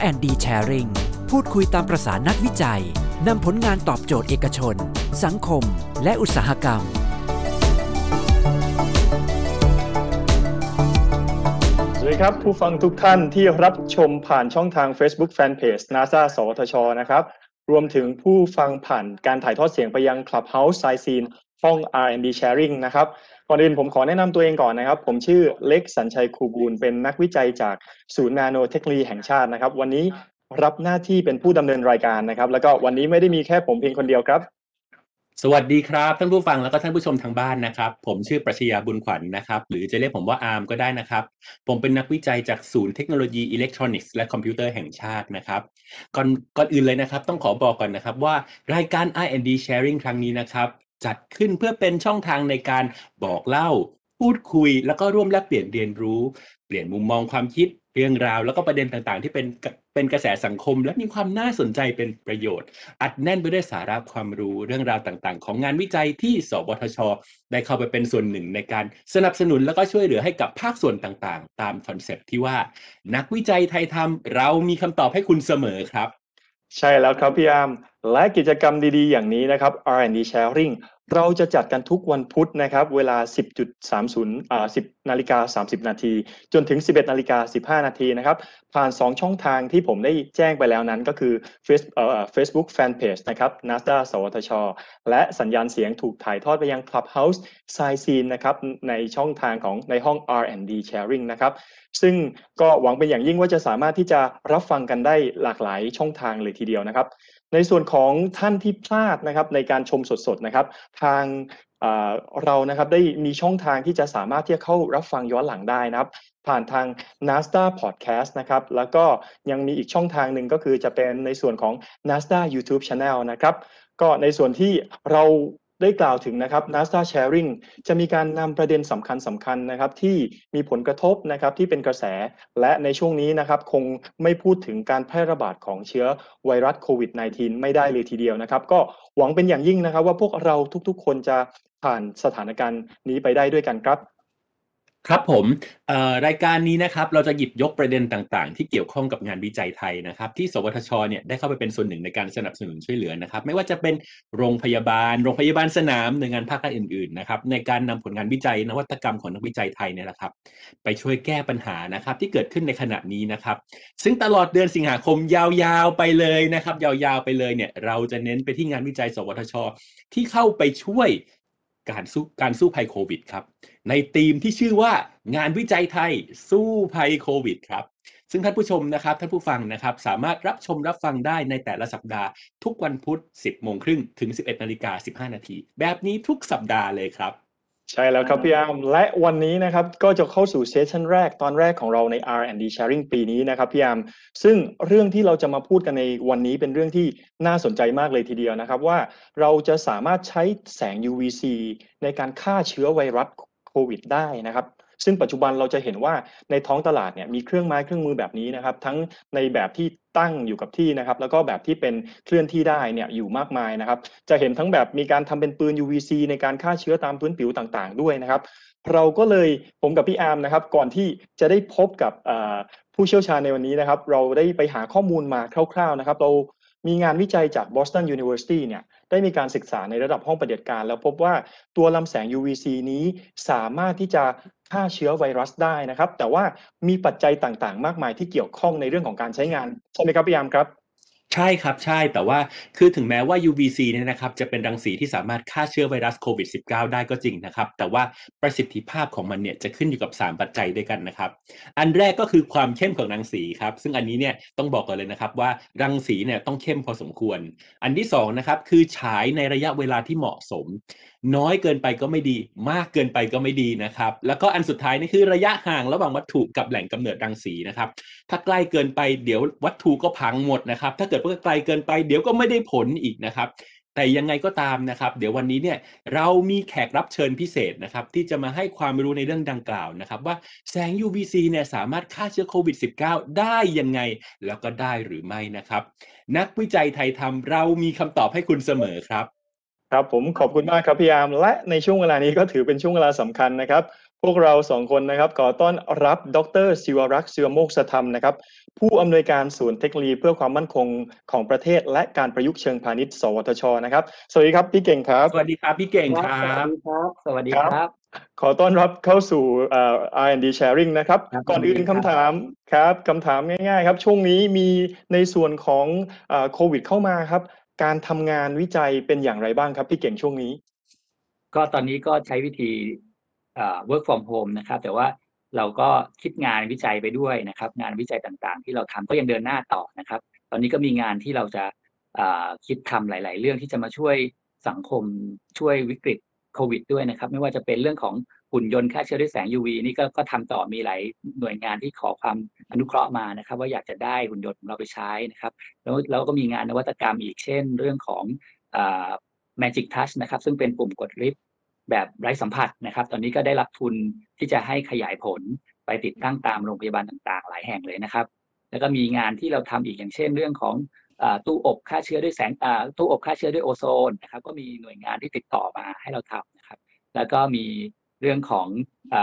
R&D Sharing พูดคุยตามประสานักวิจัย นำผลงานตอบโจทย์เอกชน สังคม และอุตสาหกรรม สวัสดีครับ ผู้ฟังทุกท่านที่รับชมผ่านช่องทาง Facebook Fanpage NASA สวทช นะครับ รวมถึงผู้ฟังผ่านการถ่ายทอดเสียงไปยัง Clubhouse s i z e n ห้อง R&D Sharing นะครับ ก่อนอื่นผมขอแนะนำตัวเองก่อนนะครับ ผมชื่อเล็กสัญชัยคูบูลเป็นนักวิจัยจากศูนย์นาโนเทคโนโลยีแห่งชาตินะครับ วันนี้รับหน้าที่เป็นผู้ดำเนินรายการนะครับ แล้วก็วันนี้ไม่ได้มีแค่ผมเพียงคนเดียวครับ สวัสดีครับท่านผู้ฟังแล้วก็ท่านผู้ชมทางบ้านนะครับ ผมชื่อปรัชญาบุญขวัญนนะครับ หรือจะเรียกผมว่าอาร์มก็ได้นะครับ ผมเป็นนักวิจัยจากศูนย์เทคโนโลยีอิเล็กทรอนิกส์และคอมพิวเตอร์แห่งชาตินะครับก่อนก่อนอื่นเลยนะครับ ต้องขอบอกก่อนนะครับว่ารายการ R&D Sharing ครั้งนี้นะครับ จัดขึ้นเพื่อเป็นช่องทางในการบอกเล่า พูดคุย แล้วก็ร่วมแลกเปลี่ยนเรียนรู้ เปลี่ยนมุมมองความคิดเรื่องราว แล้วก็ประเด็นต่างๆ ที่เป็นเป็นกระแสสังคม และมีความน่าสนใจเป็นประโยชน์ อัดแน่นไปด้วยสาระความรู้เรื่องราวต่างๆ ของงานวิจัยที่สวทช ได้เข้าไปเป็นส่วนหนึ่งในการสนับสนุนแล้วก็ช่วยเหลือให้กับภาคส่วนต่างๆ ตามคอนเซปที่ว่า นักวิจัยไทยทำเรามีคำตอบให้คุณเสมอครับ ใช่แล้วครับพี่อามและกิจกรรมดีๆ อย่างนี้นะครับ R&D Sharing เราจะจัดกันทุกวันพุธนะครับ เวลา 10.30อ่า10นาฬิกา30 นาที จนถึง 11นาฬิกา15 นาทีนะครับ ผ่าน 2 ช่องทางที่ผมได้แจ้งไปแล้วนั้นก็คือ Face เอ่อ Facebook Fanpage นะครับ NASA สวทช และสัญญาณเสียงถูกถ่ายทอดไปยัง Clubhouse s i z e n นะครับ ในช่องทางของในห้อง R&D Sharing นะครับ ซึ่งก็หวังเป็นอย่างยิ่งว่าจะสามารถที่จะรับฟังกันได้หลากหลายช่องทางเลยทีเดียวนะครับ ในส่วนของท่านที่พลาดนะครับในการชมสดๆนะครับ ทางเรานะครับได้มีช่องทางที่จะสามารถที่จะเข้ารับฟังย้อนหลังได้นะครับ ผ่านทาง NASDA Podcast นะครับ แล้วก็ยังมีอีกช่องทางหนึ่งก็คือจะเป็นในส่วนของ NASDA YouTube Channel นะครับ ก็ในส่วนที่เรา ได้กล่าวถึงนะครับ NASA Sharing จะมีการนำประเด็นสำคัญสำคัญนะครับที่มีผลกระทบนะครับที่เป็นกระแส และในช่วงนี้นะครับคงไม่พูดถึงการแพร่ระบาดของเชื้อไวรัสโควิด -19 ไม่ได้เลยทีเดียวนะครับ ก็หวังเป็นอย่างยิ่งนะครับว่าพวกเราทุกๆ คนจะผ่านสถานการณ์นี้ไปได้ด้วยกันครับ ครับผมรายการนี้นะครับเราจะหยิบยกประเด็นต่างๆ ที่เกี่ยวข้องกับงานวิจัยไทยนะครับที่สวทชเนี่ยได้เข้าไปเป็นส่วนหนึ่งในการสนับสนุนช่วยเหลือนะครับ ไม่ว่าจะเป็นโรงพยาบาล โรงพยาบาลสนามหน่วยงานภาครัฐอื่นๆนะครับในการนำผลงานวิจัยนวัตกรรมของนักวิจัยไทยเนี่ยแหละครับ ไปช่วยแก้ปัญหานะครับที่เกิดขึ้นในขณะนี้นะครับ ซึ่งตลอดเดือนสิงหาคมยาวๆไปเลยนะครับ ยาวๆไปเลยเนี่ยเราจะเน้นไปที่งานวิจัย สวทช ที่เข้าไปช่วยการสู้การสู้ภัยโควิดครับ ในธีมที่ชื่อว่างานวิจัยไทยสู้ภัยโควิดครับ ซึ่งท่านผู้ชมนะครับท่านผู้ฟังนะครับ สามารถรับชมรับฟังได้ในแต่ละสัปดาห์ ทุกวันพุธ 10โมงครึ่งถึง 11นาฬิกา15นาทีแบบนี้ทุกสัปดาห์เลยครับ ใช่แล้วครับพี่อาร์มและวันนี้นะครับก็จะเข้าสู่เซสชันแรกตอนแรกของเราใน R&D Sharing ปีนี้นะครับพี่อาร์มซึ่งเรื่องที่เราจะมาพูดกันในวันนี้เป็นเรื่องที่น่าสนใจมากเลยทีเดียวนะครับว่าเราจะสามารถใช้แสง UVC ในการฆ่าเชื้อไวรัส โควิดได้นะครับซึ่งปัจจุบันเราจะเห็นว่าในท้องตลาดเนี่ยมีเครื่องไม้เครื่องมือแบบนี้นะครับ ทั้งในแบบที่ตั้งอยู่กับที่นะครับ แล้วก็แบบที่เป็นเคลื่อนที่ได้เนี่ยอยู่มากมายนะครับ จะเห็นทั้งแบบมีการทำเป็นปืน UVC ในการฆ่าเชื้อตามพื้นผิวต่างๆ ด้วยนะครับ เราก็เลยผมกับพี่อาร์มนะครับ ก่อนที่จะได้พบกับผู้เชี่ยวชาญในวันนี้นะครับ เราได้ไปหาข้อมูลมาคร่าว ๆนะครับ เรา มีงานวิจัยจาก Boston University เนี่ยได้มีการศึกษาในระดับห้องปฏิบัติการ แล้วพบว่าตัวลำแสง UVC นี้สามารถที่จะฆ่าเชื้อไวรัสได้นะครับ แต่ว่ามีปัจจัยต่างๆ มากมายที่เกี่ยวข้องในเรื่องของการใช้งาน ใช่ไหมครับพี่ยามครับ ใช่ครับ ใช่ แต่ว่าคือถึงแม้ว่า UVC เนี่ยนะครับจะเป็นรังสีที่สามารถฆ่าเชื้อไวรัสโควิด -19 ได้ก็จริงนะครับ แต่ว่าประสิทธิภาพของมันเนี่ยจะขึ้นอยู่กับ 3 ปัจจัยด้วยกันนะครับ อันแรกก็คือความเข้มของรังสีครับ ซึ่งอันนี้เนี่ยต้องบอกก่อนเลยนะครับว่ารังสีเนี่ยต้องเข้มพอสมควร อันที่2นะครับคือฉายในระยะเวลาที่เหมาะสม น้อยเกินไปก็ไม่ดี มากเกินไปก็ไม่ดีนะครับ แล้วก็อันสุดท้ายนี่คือระยะห่างระหว่างวัตถุกับแหล่งกำเนิดรังสีนะครับ ถ้าใกล้เกินไปเดี๋ยววัตถุก็พังหมดนะครับ ถ้าเกิดว่าไกลเกินไป เดี๋ยวก็ไม่ได้ผลอีกนะครับ แต่ยังไงก็ตามนะครับ เดี๋ยววันนี้เนี่ยเรามีแขกรับเชิญพิเศษนะครับที่จะมาให้ความรู้ในเรื่องดังกล่าวนะครับว่าแสง UVC เนี่ยสามารถฆ่าเชื้อโควิด -19 ได้ยังไงแล้วก็ได้หรือไม่นะครับ นักวิจัยไทยทำเรามีคำตอบให้คุณเสมอครับครับผมขอบคุณมากครับพี่ยาม และในช่วงเวลานี้ก็ถือเป็นช่วงเวลาสำคัญนะครับ พวกเราสองคนนะครับขอต้อนรับดรศิวรักษ์ศิวโมกษธรรมนะครับผู้อำนวยการศูนย์เทคโนโลยีเพื่อความมั่นคงของประเทศ และการประยุกต์เชิงพาณิชย์ สวทชนะครับ สวัสดีครับพี่เก่งครับ สวัสดีครับพี่เก่งครัสวับสดีครับสวัสดีครับครับ ขอต้อนรับเข้าสู่เอ่อ R&D Sharing นะครับครับก่อนอื่นยินดีครัคำบถามครับคำถามง่ายๆครับ ช่วงนี้มีในส่วนของเอ่อโควิดเข้ามาครับ การทำงานวิจัยเป็นอย่างไรบ้างครับพี่เก่งช่วงนี้ ก็ตอนนี้ก็ใช้วิธีเอ่อ work from home นะครับ แต่ว่าเราก็คิดงานวิจัยไปด้วยนะครับ งานวิจัยต่างๆ ที่เราทำก็ยังเดินหน้าต่อนะครับ ตอนนี้ก็มีงานที่เราจะคิดทำหลาย ๆ เรื่องที่จะมาช่วยสังคมช่วยวิกฤตโควิดด้วยนะครับ ไม่ว่าจะเป็นเรื่องของหุ่นยนต์ฆ่าเชื้อด้วยแสง UV นี่ก็ก็ทำต่อมีหลายหน่วยงานที่ขอความอนุเคราะห์มานะครับ ว่าอยากจะได้หุ่นยนต์ของเราไปใช้นะครับ แล้วแล้วก็มีงานนวัตกรรมอีกเช่น เรื่องของ Magic Touch นะครับ ซึ่งเป็นปุ่มกดลิฟต์ แบบไร้สัมผัสนะครับ ตอนนี้ก็ได้รับทุนที่จะให้ขยายผลไปติดตั้งตามโรงพยาบาลต่างๆ หลายแห่งเลยนะครับ แล้วก็มีงานที่เราทำอีกอย่างเช่นเรื่องของอตู้อบฆ่าเชื้อด้วยแสงตู้อบฆ่าเชื้อด้วยโอโซนนะครับก็มีหน่วยงานที่ติดต่อมาให้เราทำนะครับ แล้วก็มีเรื่องของอ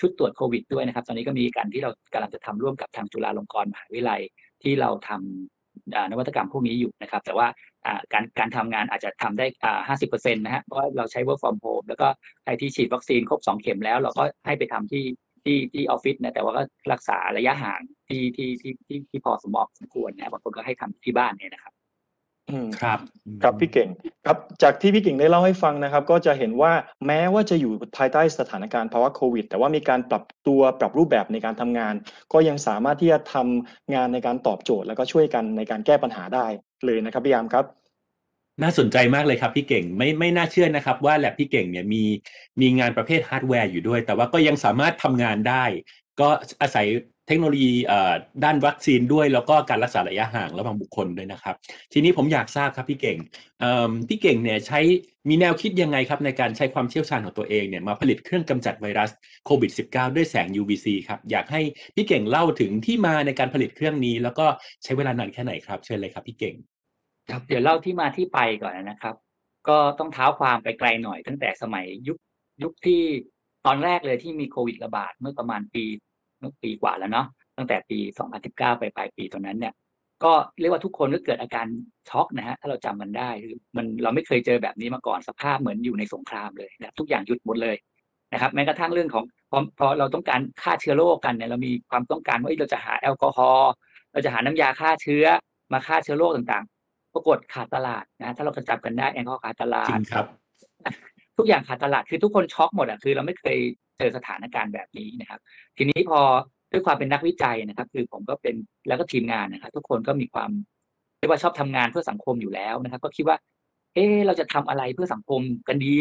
ชุดตรวจโควิดด้วยนะครับ ตอนนี้ก็มีการที่เรากำลังจะทำร่วมกับทางจุฬาลงกรณ์มหาวิทยาลัยที่เราทำอ่า นวัตกรรมพวกนี้อยู่นะครับ แต่ว่าการการทำงานอาจจะทำได้ห้าสิบเปอร์เซ็นต์นะฮะเพราะว่าเราใช้ work from home แล้วก็ใครที่ฉีดวัคซีนครบสองเข็มแล้ว เราก็ให้ไปทำที่ที่ที่ออฟฟิศนะแต่ว่าก็รักษาระยะห่างที่ที่ที่ที่ที่พอสมเหมาะสมควรนะบางคนก็ให้ทำที่บ้านเนี่ยนะครับ อืม ครับครับพี่เก่งครับจากที่พี่เก่งได้เล่าให้ฟังนะครับ ก็จะเห็นว่าแม้ว่าจะอยู่ภายใต้สถานการณ์ภาวะโควิด แต่ว่ามีการปรับตัวปรับรูปแบบในการทำงาน ก็ยังสามารถที่จะทำงานในการตอบโจทย์ แล้วก็ช่วยกันในการแก้ปัญหาได้เลยนะครับพี่อาร์มครับ น่าสนใจมากเลยครับพี่เก่งไม่ไม่น่าเชื่อนะครับ ว่าแล็บพี่เก่งเนี่ยมีมีงานประเภทฮาร์ดแวร์อยู่ด้วย แต่ว่าก็ยังสามารถทำงานได้ ก็อาศัยเทคโนโลยีด้านวัคซีนด้วย แล้วก็การรักษาระยะห่างระหว่างบุคคลด้วยนะครับ ทีนี้ผมอยากทราบครับพี่เก่งพี่เก่งเนี่ยใช้มีแนวคิดยังไงครับในการใช้ความเชี่ยวชาญของตัวเองเนี่ยมาผลิตเครื่องกำจัดไวรัสโควิด -19 ด้วยแสง UVC ครับ อยากให้พี่เก่งเล่าถึงที่มาในการผลิตเครื่องนี้ แล้วก็ใช้เวลานานแค่ไหนครับเชิญเลยครับพี่เก่ง ครับเดี๋ยวเล่าที่มาที่ไปก่อนนะครับ ก็ต้องเท้าความไปไกลหน่อยตั้งแต่สมัยยุคยุคที่ตอนแรกเลยที่มีโควิดระบาดเมื่อประมาณปี ปีกว่าแล้วเนาะตั้งแต่ปี 2019 ไปปลายปีตอนนั้นเนี่ยก็เรียกว่าทุกคนก็เกิดอาการช็อกนะฮะถ้าเราจำมันได้คือมันเราไม่เคยเจอแบบนี้มาก่อนสภาพเหมือนอยู่ในสงครามเลยนะทุกอย่างหยุดหมดเลยนะครับแม้กระทั่งเรื่องของพอพอเราต้องการฆ่าเชื้อโรคกันเนี่ยเรามีความต้องการว่าเอ้ยเราจะหาแอลกอฮอล์เราจะหาน้ำยาฆ่าเชื้อมาฆ่าเชื้อโรคต่างๆ ปรากฏขาดตลาดนะถ้าเรากระจับกันได้แอลกอฮอล์ขาดตลาจริดงครับ ทุกอย่างขาดตลาดคือทุกคนช็อกหมดอะคือเราไม่เคยเจอสถานการณ์แบบนี้นะครับ ทีนี้พอด้วยความเป็นนักวิจัยนะครับ คือผมก็เป็นแล้วก็ทีมงานนะครับ ทุกคนก็มีความเรียกว่าชอบทำงานเพื่อสังคมอยู่แล้วนะครับ ก็คิดว่า เออเราจะทำอะไรเพื่อสังคมกันดี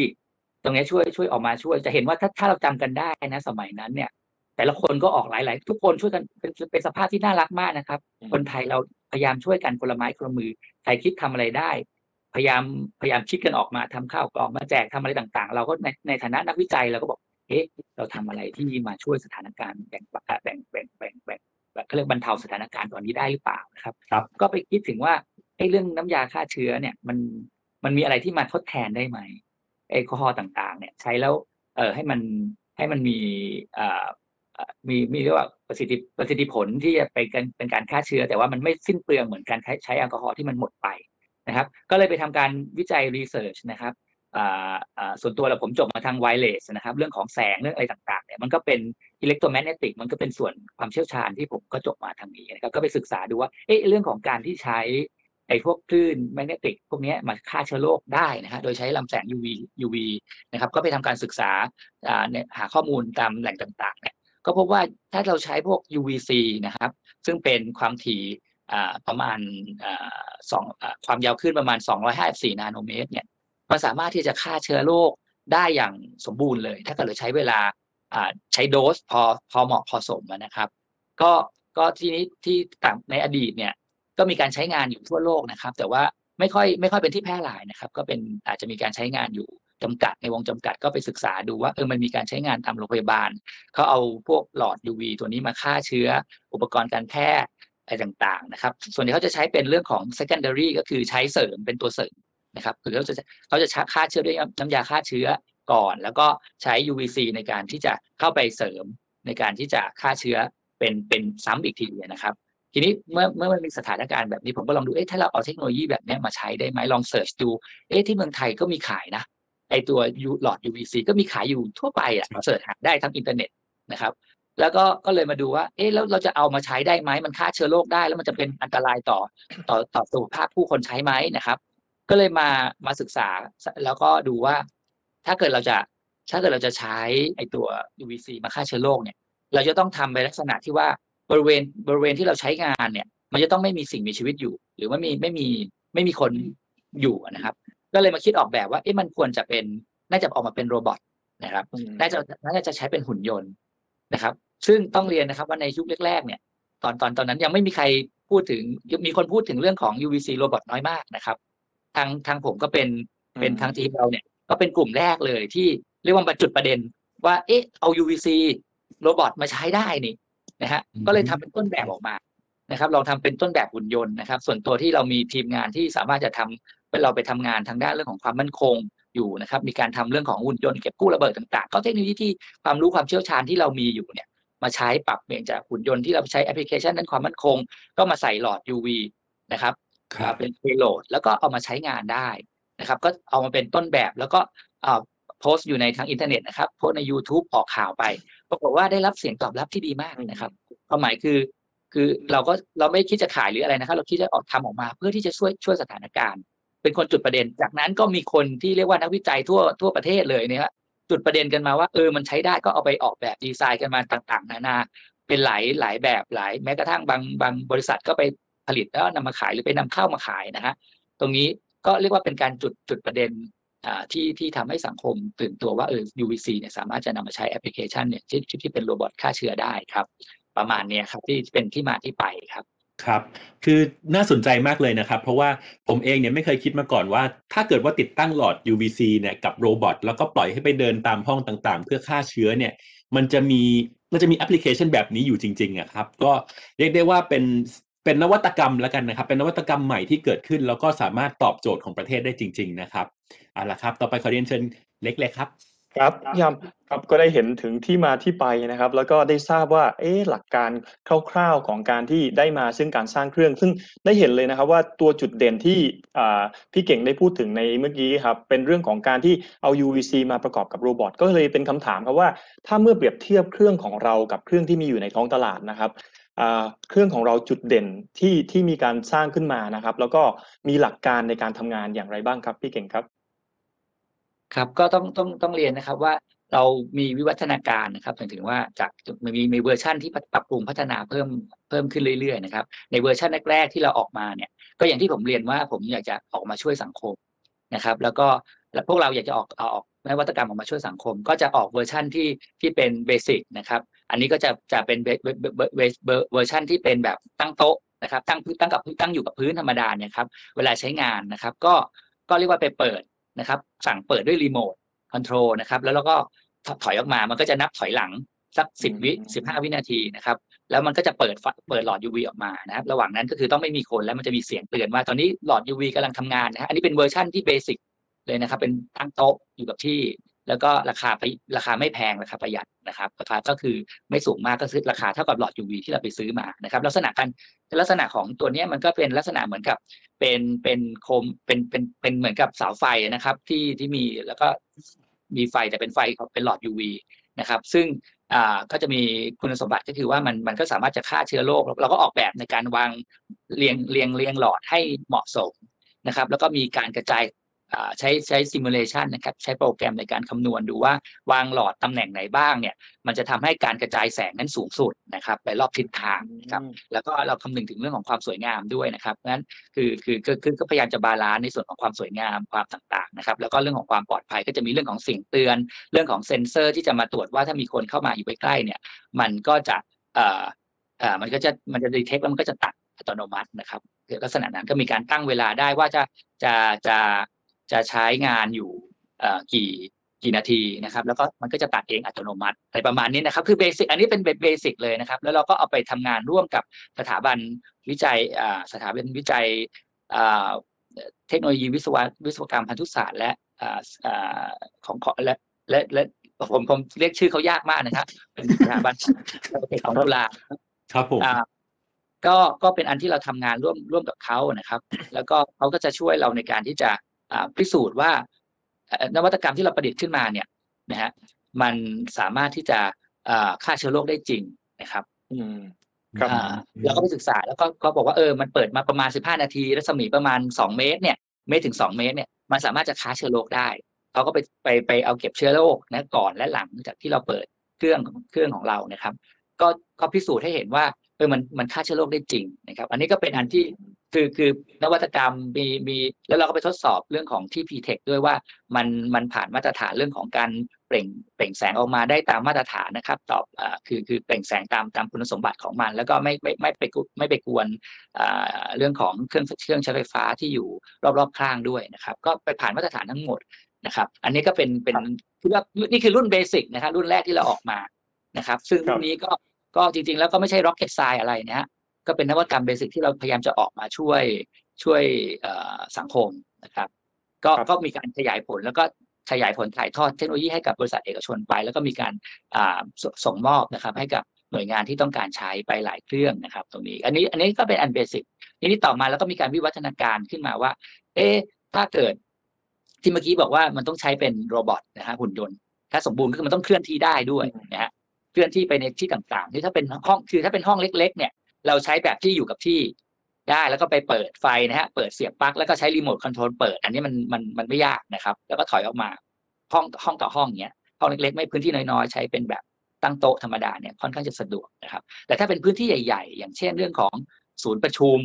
ตรงนี้ช่วยช่วยออกมาช่วย จะเห็นว่าถ้าถ้าเราจำกันได้นะ สมัยนั้นเนี่ย แต่ละคนก็ออกหลาย ๆ ทุกคนช่วยกันเป็นเป็นสภาพที่น่ารักมากนะครับอืมคนไทยเราพยายามช่วยกันคนละไม้คนละมือใครคิดทำอะไรได้ พยายามพยายามคิดกันออกมาทำข้าวกล่องมาแจกทำอะไรต่าง ๆ เราก็ในในฐานะนักวิจัยเราก็บอก เอ๊ะเราทำอะไรที่มาช่วยสถานการณ์แบ่งแบ่งแบ่งแบ่งแบ่งเขาเรียกบรรเทาสถานการณ์ตอนนี้ได้หรือเปล่านะครับครับก็ไปคิดถึงว่าไอ้เรื่องน้ำยาฆ่าเชื้อเนี่ยมันมันมีอะไรที่มาทดแทนได้ไหมแอลกอฮอล์ต่างๆ เนี่ยใช้แล้วเออให้มันให้มันมีเอ่อมีมีเรียกว่าประสิทธิประสิทธิผลที่จะไปกันเป็นการฆ่าเชื้อ แต่ว่ามันไม่สิ้นเปลืองเหมือนการใช้แอลกอฮอล์ที่มันหมดไปนะครับ ก็เลยไปทำการวิจัย research นะครับ ส่วนตัวเราผมจบมาทาง wireless นะครับ เรื่องของแสงเรื่องอะไรต่างๆเนี่ยมันก็เป็น electromagnetic มันก็เป็นส่วนความเชี่ยวชาญที่ผมก็จบมาทางนี้นะครับก็ไปศึกษาดูว่าเอ๊ะเรื่องของการที่ใช้ไอ้พวกคลื่นแมกเนติกพวกนี้มาฆ่าเชื้อโรคได้นะฮะโดยใช้ลำแสง UV UV นะครับก็ไปทำการศึกษาหาข้อมูลตามแหล่งต่างๆเนี่ยก็พบว่าถ้าเราใช้พวก UVC นะครับ ซึ่งเป็นความถี่ประมาณสองความยาวคลื่นประมาณ 254 นาโนเมตรเนี่ย มันสามารถที่จะฆ่าเชื้อโรคได้อย่างสมบูรณ์เลย ถ้าเกิดเราใช้เวลาใช้โดสพอพอเหมาะพอสมนะครับ ก็ก็ทีนี้ที่ต่างในอดีตเนี่ยก็มีการใช้งานอยู่ทั่วโลกนะครับ แต่ว่าไม่ค่อยไม่ค่อยเป็นที่แพร่หลายนะครับ ก็เป็นอาจจะมีการใช้งานอยู่จำกัดในวงจำกัดก็ไปศึกษาดูว่าเออมันมีการใช้งานตามโรงพยาบาลเขาเอาพวกหลอด UV ตัวนี้มาฆ่าเชื้อ อุปกรณ์การแพทย์อะไรต่างๆนะครับ ส่วนที่เขาจะใช้เป็นเรื่องของ secondary ก็คือใช้เสริมเป็นตัวเสริม นะครับคือเขาจะเขาจะฆ่าเชื้อด้วยน้ำยาฆ่าเชื้อก่อน แล้วก็ใช้ UVC ในการที่จะเข้าไปเสริมในการที่จะฆ่าเชื้อเป็นเป็นซ้ำอีกทีนะครับ ทีนี้เมื่อเมื่อมันมีสถานการณ์แบบนี้ผมก็ลองดูเอ๊ะถ้าเราเอาเทคโนโลยีแบบนี้มาใช้ได้ไหมลอง search ดูเอ๊ะที่เมืองไทยก็มีขายนะไอตัวหลอด UVC ก็มีขายอยู่ทั่วไปอะ search หาได้ทั้งอินเทอร์เน็ตนะครับแล้วก็ก็เลยมาดูว่า เอ๊ะ แล้วเราจะเอามาใช้ได้ไหม มันฆ่าเชื้อโรคได้ แล้วมันจะเป็นอันตรายต่อ ต่อ ต่อสุขภาพผู้คนใช้ไหมนะครับ ก็เลยมามาศึกษาแล้วก็ดูว่า ถ้าเกิดเราจะถ้าเกิดเราจะใช้ไอตัว UVC มาฆ่าเชื้อโรคเนี่ย เราจะต้องทำในลักษณะที่ว่าบริเวณบริเวณที่เราใช้งานเนี่ย มันจะต้องไม่มีสิ่งมีชีวิตอยู่ หรือว่ามีไม่มีไม่มีคนอยู่นะครับ ก็เลยมาคิดออกแบบว่าเอ๊ะมันควรจะเป็นน่าจะออกมาเป็นโรบอทนะครับน่าจะน่าจะใช้เป็นหุ่นยนต์นะครับ ซึ่งต้องเรียนนะครับว่าในยุคแรกๆเนี่ย ตอนตอนตอนนั้นยังไม่มีใครพูดถึงมีคนพูดถึงเรื่องของ UVC โรบอทน้อยมากนะครับ ทางทางผมก็เป็นเป็นทางทีมเราเนี่ย ก็เป็นกลุ่มแรกเลยที่เรียกว่ามาจุดประเด็น ว่าเอ๊ะเอา UVC โรบอทมาใช้ได้นี่นะฮะก็เลยทำเป็นต้นแบบออกมานะครับลองทำเป็นต้นแบบหุ่นยนต์นะครับ ส่วนตัวที่เรามีทีมงานที่สามารถจะทำเป็นเราไปทำงานทางด้านเรื่องของความมั่นคงอยู่นะครับ มีการทำเรื่องของหุ่นยนต์เก็บกู้ระเบิดต่างๆ ก็เทคโนโลยีที่ความรู้ความเชี่ยวชาญที่เรามีอยู่เนี่ย มาใช้ปรับเปลี่ยนจากหุ่นยนต์ที่เราใช้แอปพลิเคชันนั้นความมั่นคง ก็มาใส่หลอด UV นะครับ ครับเป็น payload แล้วก็เอามาใช้งานได้นะครับ ก็เอามาเป็นต้นแบบแล้วก็โพสต์อยู่ในทางอินเทอร์เน็ตนะครับโพสต์ใน YouTube ออกข่าวไปปรากฏว่าได้รับเสียงตอบรับที่ดีมากนะครับความหมายคือ คือเราก็เราไม่คิดจะขายหรืออะไรนะครับ เราคิดจะออกทำออกมาเพื่อที่จะช่วยช่วยสถานการณ์ เป็นคนจุดประเด็น จากนั้นก็มีคนที่เรียกว่านักวิจัยทั่วทั่วประเทศเลยเนี่ยจุดประเด็นกันมาว่าเออมันใช้ได้ก็เอาไปออกแบบดีไซน์กันมาต่าง ๆ นานา เป็นหลายหลายแบบหลายแม้กระทั่งบางบางบริษัทก็ไป ผลิตแล้วนำมาขายหรือไปนำเข้ามาขายนะฮะตรงนี้ก็เรียกว่าเป็นการจุดจุดประเด็นที่ที่ทำให้สังคมตื่นตัวว่าเออ UVC เนี่ยสามารถจะนำมาใช้แอปพลิเคชันเนี่ยที่ที่เป็นโรบอทฆ่าเชื้อได้ครับ ประมาณนี้ครับที่เป็นที่มาที่ไปครับครับ คือน่าสนใจมากเลยนะครับ เพราะว่าผมเองเนี่ยไม่เคยคิดมาก่อนว่า ถ้าเกิดว่าติดตั้งหลอด UVC เนี่ยกับโรบอทแล้วก็ปล่อยให้ไปเดินตามห้องต่างๆ เพื่อฆ่าเชื้อเนี่ย มันจะมีมันจะมีแอปพลิเคชันแบบนี้อยู่จริงๆอะครับ ก็เรียกได้ว่าเป็น เป็นนวัตกรรมแล้วกันนะครับ เป็นนวัตกรรมใหม่ที่เกิดขึ้น แล้วก็สามารถตอบโจทย์ของประเทศได้จริง ๆ นะครับเอาละครับ ต่อไปขอเรียนเชิญเล็กเลยครับ ครับยามครับก็ได้เห็นถึงที่มาที่ไปนะครับ แล้วก็ได้ทราบว่าเอ๊หลักการคร่าวๆของการที่ได้มาซึ่งการสร้างเครื่อง ซึ่งได้เห็นเลยนะครับว่าตัวจุดเด่นที่พี่เก่งได้พูดถึงในเมื่อกี้ครับเป็นเรื่องของการที่เอา UVC มาประกอบกับโรบอทก็เลยเป็นคำถามครับว่า ถ้าเมื่อเปรียบเทียบเครื่องของเรากับเครื่องที่มีอยู่ในท้องตลาดนะครับ เครื่องของเราจุดเด่นที่ที่มีการสร้างขึ้นมานะครับ แล้วก็มีหลักการในการทำงานอย่างไรบ้างครับ พี่เก่งครับ ครับก็ต้องต้องต้องเรียนนะครับว่าเรามีวิวัฒนาการนะครับถึงถึงว่าจากมีมีเวอร์ชั่นที่ปรับปรุงพัฒนาเพิ่มเพิ่มขึ้นเรื่อยๆนะครับ ในเวอร์ชันแรกๆที่เราออกมาเนี่ย ก็อย่างที่ผมเรียนว่าผมอยากจะออกมาช่วยสังคมนะครับ แล้วก็ พวกเราอยากจะออกเอาออกนวัตกรรมออกมาช่วยสังคม ก็จะออกเวอร์ชั่นที่ที่เป็น basic นะครับอันนี้ก็จะจะเป็นเวเวเวเวเวเวอร์ชันที่เป็นแบบตั้งโต๊ะนะครับตั้งตั้งกับตั้งอยู่กับพื้นธรรมดาเนี่ยครับเวลาใช้งานนะครับ ก็ก็เรียกว่าไปเปิดนะครับ สั่งเปิดด้วยรีโมทคอนโทรลนะครับแล้วเราก็ถอยออกมามันก็จะนับถอยหลังสักสิบวิสิบห้าวินาทีนะครับ แล้วมันก็จะเปิดเปิดหลอด UV ออกมานะครับ ระหว่างนั้นก็คือต้องไม่มีคนแล้วมันจะมีเสียงเตือนว่าตอนนี้หลอด UV กำลังทำงานนะฮะอันนี้เป็นเวอร์ชั่นที่เบสิก เลยนะครับ เป็นตั้งโต๊ะอยู่กับที่ แล้วก็ราคาราคาไม่แพงราคาประหยัดนะครับราคาก็คือไม่สูงมากก็คือราคาเท่ากับหลอด UV ที่เราไปซื้อมานะครับ ลักษณะการลักษณะของตัวนี้มันก็เป็นลักษณะเหมือนกับเป็นเป็นโคมเป็นเป็นเป็นเหมือนกับเสาไฟนะครับ ที่ที่มีแล้วก็มีไฟแต่เป็นไฟเป็นหลอด UV นะครับ ซึ่งอ่าก็จะมีคุณสมบัติก็คือว่ามันมันก็สามารถจะฆ่าเชื้อโรคเราก็ออกแบบในการวางเรียงเรียงเรียงหลอดให้เหมาะสมนะครับ แล้วก็มีการกระจาย ใช้ใช้ซิมูเลชันนะครับใช้โปรแกรมในการคำนวณดูว่าวางหลอดตำแหน่งไหนบ้างเนี่ยมันจะทำให้การกระจายแสงนั้นสูงสุดนะครับไปรอบทิศทางนะครับแล้วก็เราคำนึงถึงเรื่องของความสวยงามด้วยนะครับนั้นคือคือคือก็พยายามจะ balance ในส่วนของความสวยงามความต่างๆนะครับแล้วก็เรื่องของความปลอดภัยก็จะมีเรื่องของเสียงเตือน เรื่องของเซ็นเซอร์ที่จะมาตรวจว่าถ้ามีคนเข้ามาอยู่ใกล้ๆเนี่ยมันก็จะเอ่อเอ่อมันก็จะมันจะ detect แล้วมันก็จะตัดอัตโนมัตินะครับลักษณะนั้นก็มีการตั้งเวลาได้ว่าจะจะจะ จะใช้งานอยู่กี่กี่นาทีนะครับ แล้วก็มันก็จะตัดเองอัตโนมัติอะไรประมาณนี้นะครับ คือ basic อันนี้เป็น basic เลยนะครับ แล้วเราก็เอาไปทำงานร่วมกับสถาบันวิจัยสถาบันวิจัยเทคโนโลยีวิศวะวิศวกรรมพันธุศาสตร์และของและและและผมผมเรียกชื่อเขายากมากนะครับเป็นสถาบันเทคของจุฬาครับผมอ่าก็ก็เป็นอันที่เราทำงานร่วมร่วมกับเขานะครับ แล้วก็เขาก็จะช่วยเราในการที่จะอ่า พิสูจน์ว่าเอ่อนวัตกรรมที่เราประดิษฐ์ขึ้นมาเนี่ยนะฮะมันสามารถที่จะอ่าฆ่าเชื้อโรคได้จริงนะครับ อืมครับอ่าเราก็ไปศึกษาแล้วก็ก็บอกว่าเออมันเปิดมาประมาณ 15 นาทีรัศมีประมาณ 2 เมตรเนี่ยเมตรถึง 2 เมตรเนี่ยมันสามารถจะฆ่าเชื้อโรคได้เขาก็ไปไปไปเอาเก็บเชื้อโรคนะก่อนและหลังจากที่เราเปิดเครื่องเครื่องของเรานะครับ ก็ก็พิสูจน์ให้เห็นว่าเออมันมันฆ่าเชื้อโรคได้จริงนะครับ อันนี้ก็เป็นอันที่ คือคือนวัตกรรมมีมีแล้วเราก็ไปทดสอบเรื่องของที่ p t e c h ด้วยว่ามันมันผ่านมาตรฐานเรื่องของการเปล่งเปล่งแสงออกมาได้ตามมาตรฐานนะครับ ตอบอ่าคือคือเปล่งแสงตามตามคุณสมบัติของมัน แล้วก็ไม่ไม่ไม่ไปกุไม่ไปกวนอ่าเรื่องของเครื่องเครื่องใช้ไฟฟ้าที่อยู่รอบๆข้างด้วยนะครับ ก็ไปผ่านมาตรฐานทั้งหมดนะครับ อันนี้ก็เป็นเป็นคือว่านี่คือรุ่นเบสิกนะครับรุ่นแรกที่เราออกมานะครับ ซึ่งครับรุ่นนี้ก็ก็จริงๆ แล้วก็ไม่ใช่ rocket science อะไรนะฮะ ก็เป็นนวัตกรรมเบสิกที่เราพยายามจะออกมาช่วยช่วยเอ่อสังคมนะครับ ก็ครับก็มีการขยายผลแล้วก็ขยายผลถ่ายทอดเทคโนโลยีให้กับบริษัทเอกชนไป แล้วก็มีการอ่าสส่งมอบนะครับ ให้กับหน่วยงานที่ต้องการใช้ไปหลายเครื่องนะครับ ตรงนี้ อันนี้อันนี้ก็เป็นอัน basic ทีนี้ต่อมาแล้วก็มีการวิวัฒนาการขึ้นมาว่า เอ๊ะถ้าเกิดที่เมื่อกี้บอกว่ามันต้องใช้เป็น robot นะฮะหุ่นยนต์ ถ้าสมบูรณ์ก็คือมันต้องเคลื่อนที่ได้ด้วยนะฮะเคลื่อนที่ไปในที่ต่างๆที่ถ้าเป็นห้องคือถ้าเป็นห้องเล็ก ๆ เนี่ย เราใช้แบบที่อยู่กับที่ได้แล้วก็ไปเปิดไฟนะฮะเปิดเสียบปลั๊กแล้วก็ใช้รีโมทคอนโทรลเปิด อันนี้มันมันมันไม่ยากนะครับ แล้วก็ถอยออกมาห้องห้องต่อห้องเนี้ยห้องเล็กๆ ไม่พื้นที่น้อยๆ ใช้เป็นแบบตั้งโต๊ะธรรมดาเนี่ยค่อนข้างจะสะดวกนะครับ แต่ถ้าเป็นพื้นที่ใหญ่ๆ อย่างเช่นเรื่องของศูนย์ประชุม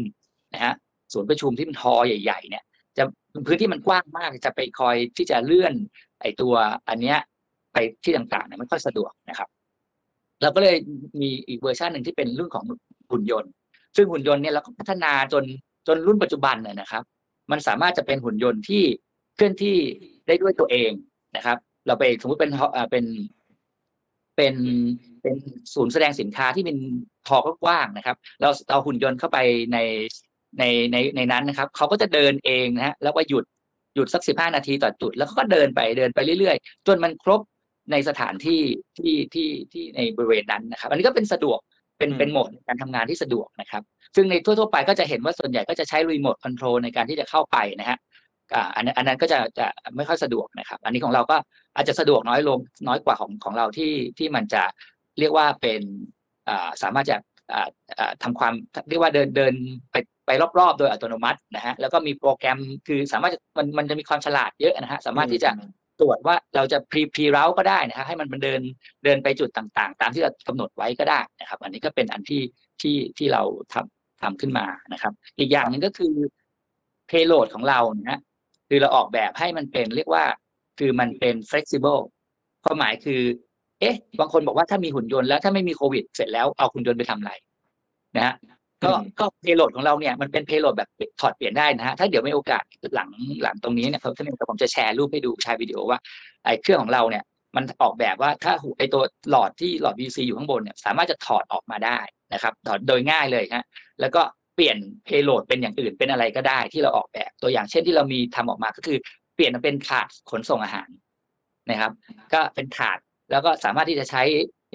นะฮะศูนย์ประชุมที่มันทอใหญ่ ๆ เนี่ย จะพื้นที่มันกว้างมากจะไปคอยที่จะเลื่อนไอตัวอันเนี้ยไปที่ต่างๆเนี่ยไม่ค่อยสะดวกนะครับ เราก็เลยมีอีกเวอร์ชันหนึ่งที่เป็นเรื่องของ หุ่นยนต์ ซึ่งหุ่นยนต์เนี่ยเราก็พัฒนาจนจนรุ่นปัจจุบันเนี่ยนะครับ มันสามารถจะเป็นหุ่นยนต์ที่เคลื่อนที่ได้ด้วยตัวเองนะครับ เราไปสมมติเป็นเป็นเป็นเป็นศูนย์แสดงสินค้าที่เป็นพอกว้างนะครับ เราเอาหุ่นยนต์เข้าไปในในในในนั้นนะครับเขาก็จะเดินเองนะฮะแล้วก็หยุดหยุดสักสิบห้านาทีต่อจุด แล้วก็เดินไปเดินไปเรื่อยๆ จนมันครบในสถานที่ที่ที่ที่ในบริเวณนั้นนะครับ อันนี้ก็เป็นสะดวก เป็นอืมเป็นโหมดในการทำงานที่สะดวกนะครับ ซึ่งในทั่วๆไปก็จะเห็นว่าส่วนใหญ่ก็จะใช้รีโมทคอนโทรลในการที่จะเข้าไปนะฮะอ่าอันนั้นอันนั้นก็จะจะไม่ค่อยสะดวกนะครับ อันนี้ของเราก็อาจจะสะดวกน้อยลงน้อยกว่าของของเราที่ที่มันจะเรียกว่าเป็นอ่าสามารถจะอ่าอ่าทำความเรียกว่าเดินเดินไปไปรอบๆ โดยอัตโนมัตินะฮะแล้วก็มีโปรแกรมคือสามารถจะมันมันจะมีความฉลาดเยอะนะฮะสามารถที่จะ ตรวจว่าเราจะพรีพรีเราก็ได้นะครับให้มันมันเดินเดินไปจุดต่างๆ ตามที่เรากำหนดไว้ก็ได้นะครับ อันนี้ก็เป็นอันที่ที่ที่เราทำทำขึ้นมานะครับ อีกอย่างหนึ่งก็คือ payload ของเรานะฮะคือเราออกแบบให้มันเป็นเรียกว่า คือมันเป็น flexible ความหมายคือ เอ๊ะ บางคนบอกว่าถ้ามีหุ่นยนต์แล้วถ้าไม่มีโควิด เสร็จแล้วเอาหุ่นยนต์ไปทำอะไรนะฮะ ก็อืมก็ payload ของเราเนี่ยมันเป็น payload แบบถอดเปลี่ยนได้นะฮะถ้าเดี๋ยวมีโอกาสหลังหลังตรงนี้เนี่ยครับท่านนผมจะแชร์รูปให้ดูแชร์วิดีโอว่าไอ้เครื่องของเราเนี่ยมันออกแบบว่าถ้าหูไอ้ตัวหลอดที่หลอด VC อยู่ข้างบนเนี่ยสามารถจะถอดออกมาได้นะครับ ถอดโดยง่ายเลยฮะแล้วก็เปลี่ยน payload เป็นอย่างอื่นเป็นอะไรก็ได้ที่เราออกแบบตัวอย่างเช่นที่เรามีทำออกมาก็คือเปลี่ยนมาเป็นถาดขนส่งอาหารนะครับ ก็เป็นถาดแล้วก็สามารถที่จะใช้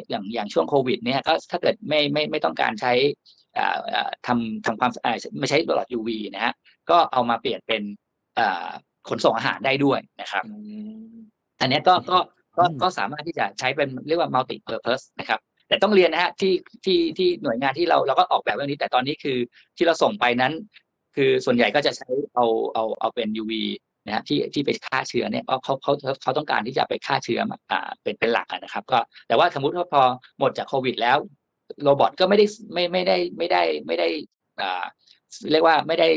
อย่างอย่างช่วงโควิดเนี่ยก็ถ้าเกิดไม่ไม่ไม่ต้องการใช้อ่าอ่า ทำทำความสะอาดไม่ใช้หลอด UV นะฮะก็เอามาเปลี่ยนเป็นอ่าขนส่งอาหารได้ด้วยนะครับอืมอันเนี้ยก็ก็ก็อืมก็สามารถที่จะใช้เป็นเรียกว่า multi purpose นะครับ แต่ต้องเรียนนะฮะที่ที่ที่หน่วยงานที่เราเราก็ออกแบบเรื่องนี้ แต่ตอนนี้คือที่เราส่งไปนั้น คือส่วนใหญ่ก็จะใช้เอาเอาเอาเป็น UV นะฮะที่ที่ไปฆ่าเชื้อเนี่ยเพราะเขาเขาเขาเขาต้องการที่จะไปฆ่าเชื้อมาอ่าเป็นเป็นหลักอะนะครับ ก็แต่ว่าสมมติว่าพอหมดจากโควิด แล้ว โรบอทก็ไม่ได้ไม่ไม่ได้ไม่ได้ไม่ได้อ่าเรียกว่าไม่ได้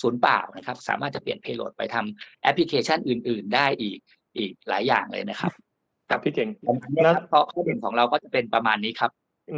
ศูนย์เปล่านะครับ สามารถจะเปลี่ยน payload ไปทำแอปพลิเคชันอื่น ๆ ได้อีกอีกหลายอย่างเลยนะครับครับพี่เก่งประมาณนี้ครับเพราะข้อเด่นของเราก็จะเป็นประมาณนี้ครับ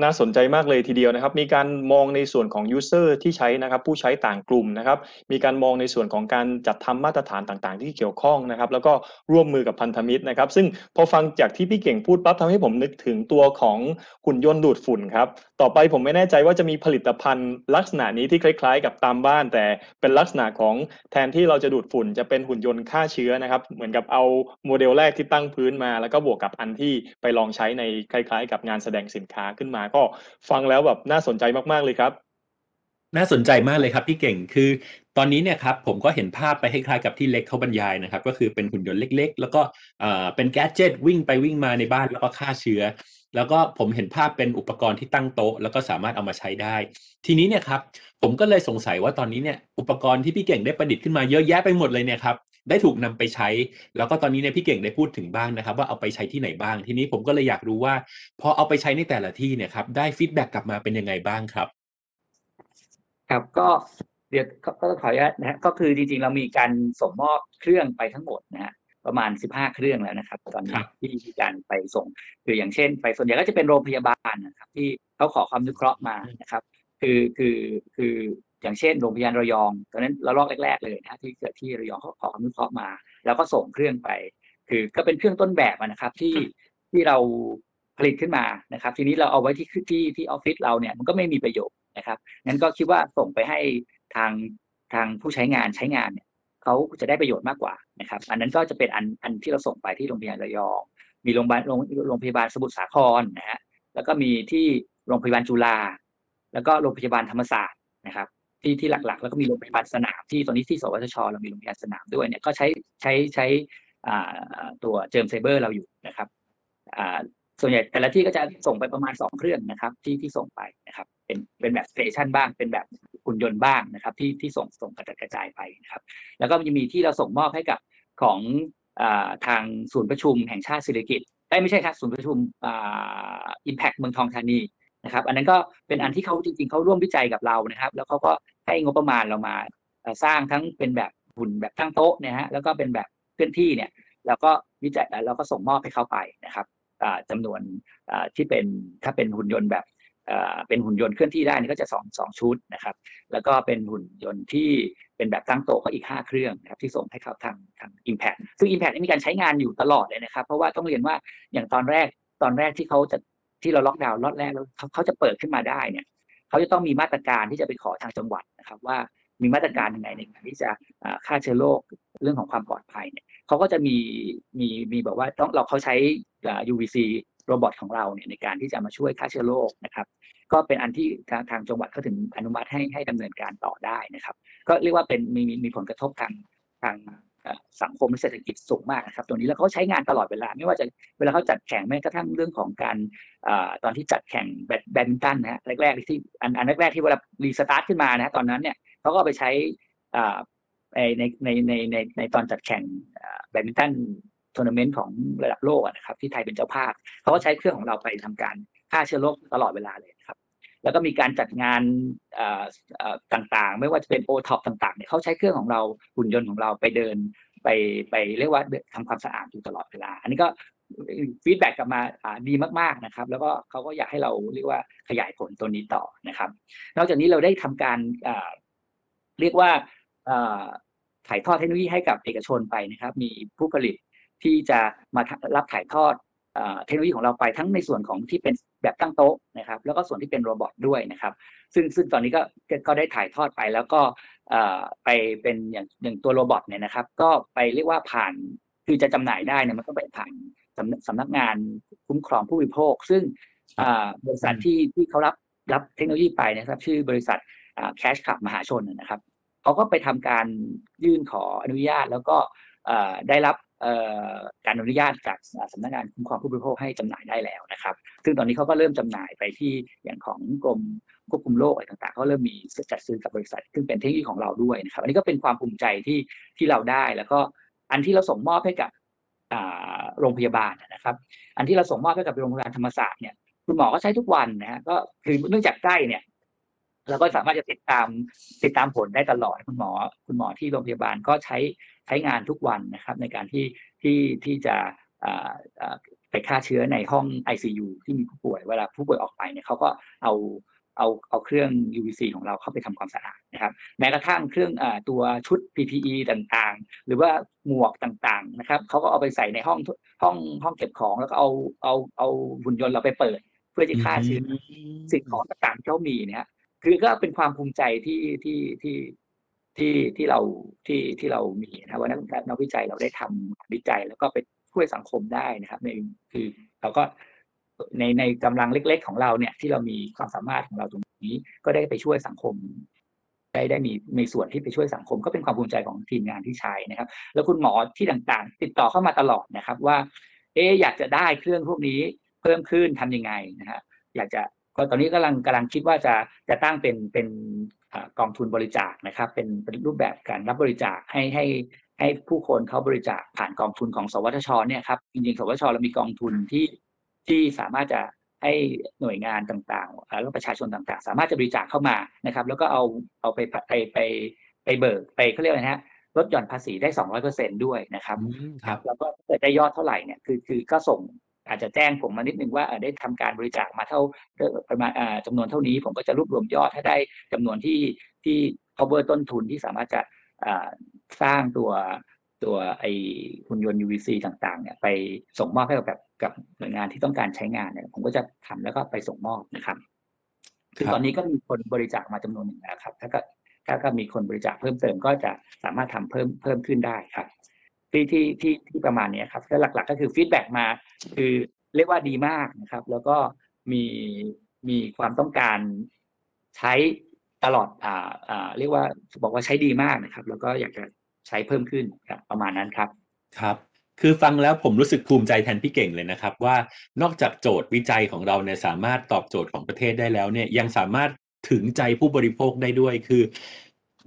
น่าสนใจมากเลยทีเดียวนะครับ มีการมองในส่วนของ user ที่ใช้นะครับผู้ใช้ต่างกลุ่มนะครับ มีการมองในส่วนของการจัดทำมาตรฐานต่างๆ ที่เกี่ยวข้องนะครับ แล้วก็ร่วมมือกับพันธมิตรนะครับ ซึ่งพอฟังจากที่พี่เก่งพูดปั๊บทำให้ผมนึกถึงตัวของหุ่นยนต์ดูดฝุ่นครับ ต่อไปผมไม่แน่ใจว่าจะมีผลิตภัณฑ์ลักษณะนี้ที่คล้าย ๆ กับตามบ้าน แต่เป็นลักษณะของแทนที่เราจะดูดฝุ่น จะเป็นหุ่นยนต์ฆ่าเชื้อนะครับ เหมือนกับเอาโมเดลแรกที่ตั้งพื้นมา แล้วก็บวกกับอันที่ไปลองใช้ในคล้าย ๆ กับงานแสดงสินค้าขึ้นมาก็ฟังแล้วแบบน่าสนใจมากๆเลยครับ น่าสนใจมากเลยครับพี่เก่งคือตอนนี้เนี่ยครับผมก็เห็นภาพไปคล้ายๆกับที่เล็กเขาบรรยายนะครับก็คือเป็นหุ่นยนต์เล็ก ๆ แล้วก็เป็นแกดเจิตวิ่งไปวิ่งมาในบ้านแล้วก็ฆ่าเชื้อ แล้วก็ผมเห็นภาพเป็นอุปกรณ์ที่ตั้งโต๊ะ แล้วก็สามารถเอามาใช้ได้ ทีนี้เนี่ยครับผมก็เลยสงสัยว่าตอนนี้เนี่ยอุปกรณ์ที่พี่เก่งได้ประดิษฐ์ขึ้นมาเยอะแยะไปหมดเลยเนี่ยครับ ได้ถูกนำไปใช้ แล้วก็ตอนนี้เนี่ยพี่เก่งได้พูดถึงบ้างนะครับ ว่าเอาไปใช้ที่ไหนบ้าง ทีนี้ผมก็เลยอยากรู้ว่า พอเอาไปใช้ในแต่ละที่เนี่ยครับได้ฟีดแบ็กกลับมาเป็นยังไงบ้างครับ ครับก็เดี๋ยวก็ก็ขออนุญาตนะฮะก็คือจริงๆเรามีการส่งมอบเครื่องไปทั้งหมดนะฮะประมาณ 15 เครื่องแล้วนะครับ ตอนคนี้รับที่มีการไปส่งคืออย่างเช่น ไปส่วนใหญ่ก็จะเป็นโรงพยาบาลนะครับ ที่เขาขอความอนุเคราะห์มานะครับ คือคือคือ อย่างเช่นโรงพยาบาลระยองตอนนั้นเราลอกแรก ๆเลยนะฮะที่เกิดที่ระยองเขาขอความอนุเคราะห์มา แล้วก็ส่งเครื่องไป คือก็เป็นเครื่องต้นแบบอะนะครับที่ที่เราผลิตขึ้นมานะครับ ทีนี้เราเอาไว้ที่ที่ที่ออฟฟิศเราเนี่ยมันก็ไม่มีประโยชน์นะครับงั้นก็คิดว่าส่งไปให้ทางทางผู้ใช้งานใช้งานเนี่ยเขาจะได้ประโยชน์มากกว่านะครับ อันนั้นก็จะเป็นอันอันที่เราส่งไปที่โรงพยาบาลระยอง มีโรงพยาบาลโรงโรงพยาบาลสมุทรสาครนะฮะแล้วก็มีที่โรงพยาบาลจุฬาแล้วก็โรงพยาบาลธรรมศาสตร์นะครับ ที่ที่หลักๆ แล้วก็มีโรงพยาบาลสนามที่ตอนนี้ที่สวทช เรามีโรงพยาบาลสนามด้วยเนี่ยก็ใช้ใช้ใช้ตัวเจิมไซเบอร์เราอยู่นะครับส่วนใหญ่แต่ละที่ก็จะส่งไปประมาณสองเครื่องนะครับ ที่ที่ส่งไปนะครับ เป็นเป็นแบบสเตชันบ้างเป็นแบบหุ่นยนต์บ้างนะครับ ที่ที่ส่งส่งกระจัดกระจายไปนะครับ แล้วก็จะมีที่เราส่งมอบให้กับของทางศูนย์ประชุมแห่งชาติศิริกิตไม่ใช่ครับศูนย์ประชุมอิมแพกเมืองทองธานี นะครับ อันนั้นก็เป็นอันที่เขาจริง ๆเขาร่วมวิจัยกับเรานะครับ แล้วเขาก็ให้งบประมาณเรามาสร้างทั้งเป็นแบบหุ่นแบบตั้งโต๊ะเนี่ยฮะแล้วก็เป็นแบบเคลื่อนที่เนี่ยแล้วก็วิจัยแล้วก็ส่งมอบให้เขาไปนะครับอ่าจำนวนที่เป็นถ้าเป็นหุ่นยนต์แบบเป็นหุ่นยนต์เคลื่อนที่ได้นี่ก็จะสองสองชุดนะครับ แล้วก็เป็นหุ่นยนต์ที่เป็นแบบตั้งโต๊ะก็อีก 5 เครื่องนะครับที่ส่งให้เขาทางทาง Impact ซึ่ง Impact นี่มีการใช้งานอยู่ตลอดเลยนะครับ เพราะว่าต้องเรียนว่าอย่างตอนแรกตอนแรกที่เขาจะ ที่เราล็อกดาวน์ล็อตแรกแล้วเขาจะเปิดขึ้นมาได้เนี่ยเขาจะต้องมีมาตรการที่จะไปขอทางจังหวัดนะครับ ว่ามีมาตรการยังไงในการที่จะฆ่าเชื้อโรคเรื่องของความปลอดภัยเนี่ยเขาก็จะมีมีมีบอกว่าต้องเราเขาใช้ UVC โรบอทของเราเนี่ยในการที่จะมาช่วยฆ่าเชื้อโรคนะครับ ก็เป็นอันที่ทางทางจังหวัดเขาถึงอนุมัติให้ให้ดำเนินการต่อได้นะครับ ก็เรียกว่าเป็นมีมีมีผลกระทบทางทาง สังคมและเศรษฐกิจสูงมากนะครับตรงนี้แล้วเขาใช้งานตลอดเวลา ไม่ว่าจะเวลาเขาจัดแข่งแม้กระทั่งเรื่องของการตอนที่จัดแข่งแบดแบดมินตันนะฮะแรกๆที่อันอันแรกๆที่เวลา restart ขึ้นมานะฮะตอนนั้นเนี่ยเขาก็ไปใช้ในในในในในตอนจัดแข่งแบดมินตันทัวร์นาเมนต์ของระดับโลกนะครับที่ไทยเป็นเจ้าภาพเขาก็ใช้เครื่องของเราไปทำการฆ่าเชื้อโรคตลอดเวลาเลยครับ แล้วก็มีการจัดงานต่างๆ ไม่ว่าจะเป็นโอท็อปต่างๆเนี่ยเขาใช้เครื่องของเราหุ่นยนต์ของเราไปเดินไปไปเรียกว่าทำความสะอาดอยู่ตลอดเวลา อันนี้ก็ feedback กลับมาดีมากๆนะครับ แล้วก็เขาก็อยากให้เราเรียกว่าขยายผลตัวนี้ต่อนะครับ นอกจากนี้เราได้ทำการเรียกว่าถ่ายทอดเทคโนโลยีให้กับเอกชนไปนะครับ มีผู้ผลิตที่จะมารับถ่ายทอด เอ่อเทคโนโลยีของเราไปทั้งในส่วนของที่เป็นแบบตั้งโต๊ะนะครับ แล้วก็ส่วนที่เป็น robot ด้วยนะครับ ซึ่งซึ่งตอนนี้ก็ก็ก็ได้ถ่ายทอดไปแล้วก็เอ่อไปเป็นอย่างอย่างตัวโรบอทเนี่ยนะครับ ก็ไปเรียกว่าผ่านคือจะจำหน่ายได้เนี่ยมันก็ไปผ่านสำนักสำนักงานคุ้มครองผู้บริโภค ซึ่งอ่าบริษัทที่ที่เขารับรับเทคโนโลยีไปนะครับ ชื่อบริษัทแคชขับมหาชนนะครับเขาก็ไปทำการยื่นขออนุญาตแล้วก็เอ่อได้รับเอ่อ การอนุญาตจากสำนักงานคุ้มครองผู้บริโภคให้จำหน่ายได้แล้วนะครับ ซึ่งตอนนี้เขาก็เริ่มจำหน่ายไปที่อย่างของกรมควบคุมโรคอะไรต่างๆเขาเริ่มมีจัดซื้อกับบริษัท ซึ่งเป็นเทคโนโลยีของเราด้วยนะครับ อันนี้ก็เป็นความภูมิใจที่ที่เราได้ แล้วก็อันที่เราส่งมอบให้กับโรงพยาบาลนะครับ อันที่เราส่งมอบให้กับโรงพยาบาลธรรมศาสตร์เนี่ยคุณหมอก็ใช้ทุกวันนะฮะก็คือเนื่องจากใกล้เนี่ย เราก็สามารถจะติดตามติดตามผลได้ตลอดคุณหมอ คุณหมอที่โรงพยาบาลก็ใช้ใช้งานทุกวันนะครับ ในการที่ที่ที่จะอ่าอ่าไปฆ่าเชื้อในห้อง ICU ที่มีผู้ป่วย เวลาผู้ป่วยออกไปเนี่ยเขาก็เอาเอาเอาเครื่อง UVC ของเราเข้าไปทำความสะอาดนะครับ แม้กระทั่งเครื่องอตัวชุด PPE ต่างๆ หรือว่าหมวกต่างๆนะครับเขาก็เอาไปใส่ในห้องห้องห้องเก็บของแล้วก็เอาเอาเอาหุ่นยนต์เราไปเปิด เพื่อจะฆ่าเชื้อสิ่งของต่างๆที่เขามีเนี่ย คือก็เป็นความภูมิใจที่ที่ที่ที่ที่เราที่ที่เรามีนะว่านักนักวิจัยเราได้ทำวิจัยแล้วก็ไปช่วยสังคมได้นะครับในคือเราก็ในในกำลังเล็ก ๆ ของเราเนี่ย ที่เรามีความสามารถของเราตรงนี้ ก็ได้ไปช่วยสังคม ได้ได้มีในส่วนที่ไปช่วยสังคม ก็เป็นความภูมิใจของทีมงานที่ใช้นะครับ แล้วคุณหมอที่ต่างๆ ติดต่อเข้ามาตลอดนะครับ ว่า เอ๊อยากจะได้เครื่องพวกนี้เพิ่มขึ้นทำยังไงนะฮะอยากจะ ก็ตอนนี้กำลังกำลังคิดว่าจะจะตั้งเป็นเป็นกองทุนบริจาคนะครับ เป็นเป็นรูปแบบการรับบริจาคให้ให้ให้ผู้คนเขาบริจาคผ่านกองทุนของ สวทชเนี่ยครับจริงๆ สวทชเรามีกองทุนที่ที่สามารถจะให้หน่วยงานต่างๆแล้วประชาชนต่างๆ สามารถจะบริจาคเข้ามานะครับ แล้วก็เอาเอาไปไปไปไปเบิกไปเขาเรียกอะไรนะฮะลดหย่อนภาษีได้สองร้อยเปอร์เซ็นด้วยนะครับครับแล้วก็เกิดได้ยอดเท่าไหร่เนี่ยคือคือก็ส่ง อาจจะแจ้งผมมานิดนึงว่าได้ทำการบริจาคมาเท่าประมาณจำนวนเท่านี้ ผมก็จะรวบรวมยอดให้ได้จำนวนที่ที่ cover ต้นทุนที่สามารถจะสร้างตัวตัวไอหุ่นยนต์ UVC ต่างๆเนี่ยไปส่งมอบให้กับกับหน่วยงานที่ต้องการใช้งานเนี่ยผมก็จะทำแล้วก็ไปส่งมอบนะครับ คือตอนนี้ก็มีคนบริจาคมาจำนวนหนึ่งแล้วครับ ถ้าก็ถ้าก็มีคนบริจาคเพิ่มเติมก็จะสามารถทำเพิ่มเพิ่มขึ้นได้ครับ ที่ที่ที่ที่ประมาณนี้ครับแล้วหลัก ๆ ก็คือฟีดแบ็มา คือเรียกว่าดีมากนะครับ แล้วก็มีมีความต้องการใช้ตลอดอ่าอ่าเรียกว่าบอกว่าใช้ดีมากนะครับ แล้วก็อยากจะใช้เพิ่มขึ้นครับประมาณนั้นครับครับ คือฟังแล้วผมรู้สึกภูมิใจแทนพี่เก่งเลยนะครับ ว่านอกจากโจทย์วิจัยของเราเนี่ยสามารถตอบโจทย์ของประเทศได้แล้วเนี่ยยังสามารถถึงใจผู้บริโภคได้ด้วยคือ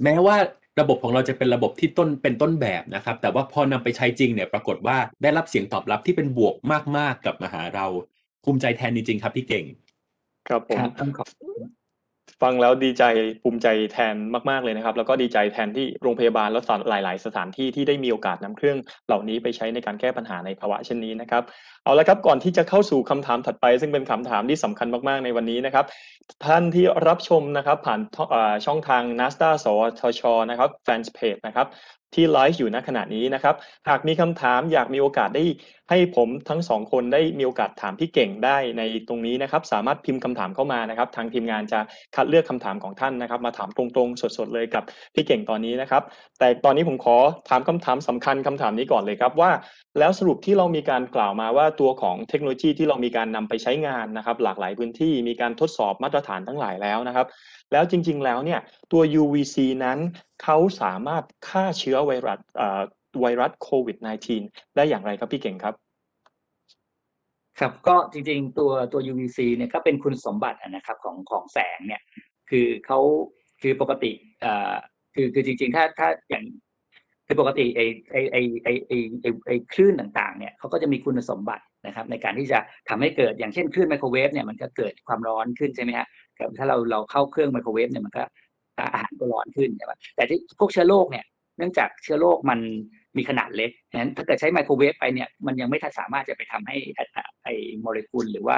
แม้ว่า ระบบของเราจะเป็นระบบที่ต้นเป็นต้นแบบนะครับ แต่ว่าพอนำไปใช้จริงเนี่ยปรากฏว่าได้รับเสียงตอบรับที่เป็นบวกมากๆกับมาหาเราภูมิใจแทนจริงๆครับพี่เก่ง ครับผมต้องขอบ ฟังแล้วดีใจภูมิใจแทนมาก ๆ เลยนะครับ แล้วก็ดีใจแทนที่โรงพยาบาลและหลาย ๆ สถานที่ที่ได้มีโอกาสนำเครื่องเหล่านี้ไปใช้ในการแก้ปัญหาในภาวะเช่นนี้นะครับ เอาละครับก่อนที่จะเข้าสู่คำถามถัดไป ซึ่งเป็นคำถามที่สำคัญมาก ๆ ในวันนี้นะครับ ท่านที่รับชมนะครับผ่านช่องทาง n a s d a สทชนะครับแฟนเพจนะครับ ที่ไลฟ์อยู่ณขณะนี้นะครับ หากมีคำถามอยากมีโอกาสได้ให้ผมทั้งสองคนได้มีโอกาสถามพี่เก่งได้ในตรงนี้นะครับ สามารถพิมพ์คำถามเข้ามานะครับ ทางทีมงานจะคัดเลือกคำถามของท่านนะครับ มาถามตรงๆ สดๆเลยกับพี่เก่งตอนนี้นะครับ แต่ตอนนี้ผมขอถามคำถามสำคัญคำถามนี้ก่อนเลยครับว่า แล้วสรุปที่เรามีการกล่าวมาว่าตัวของเทคโนโลยีที่เรามีการนำไปใช้งานนะครับ หลากหลายพื้นที่มีการทดสอบมาตรฐานทั้งหลายแล้วนะครับ แล้วจริง ๆ แล้วเนี่ยตัว UVC นั้นเขาสามารถฆ่าเชื้อไวรัสไวรัสโควิด -19 ได้อย่างไรครับพี่เก่งครับ ครับก็จริงๆตัวตัว UVC เนี่ยก็เป็นคุณสมบัตินะครับของของแสงเนี่ยคือเขาคือปกติอ่าคือคือจริงๆถ้าถ้าอย่างคือปกติไอไอไอไอไอไอไอคลื่นต่างๆเนี่ยเขาก็จะมีคุณสมบัตินะครับในการที่จะทำให้เกิดอย่างเช่นคลื่นไมโครเวฟเนี่ยมันก็เกิดความร้อนขึ้นใช่ไหมฮะ ถ้าเราเราเข้าเครื่องไมโครเวฟเนี่ยมันก็อาหารก็ร้อนขึ้นใช่ไหมแต่ที่พวกเชื้อโรคเนี่ยเนื่องจากเชื้อโรคมันมีขนาดเล็กนั้นถ้าเกิดใช้ไมโครเวฟไปเนี่ยมันยังไม่สามารถจะไปทำให้ไอโมเลกุลหรือว่า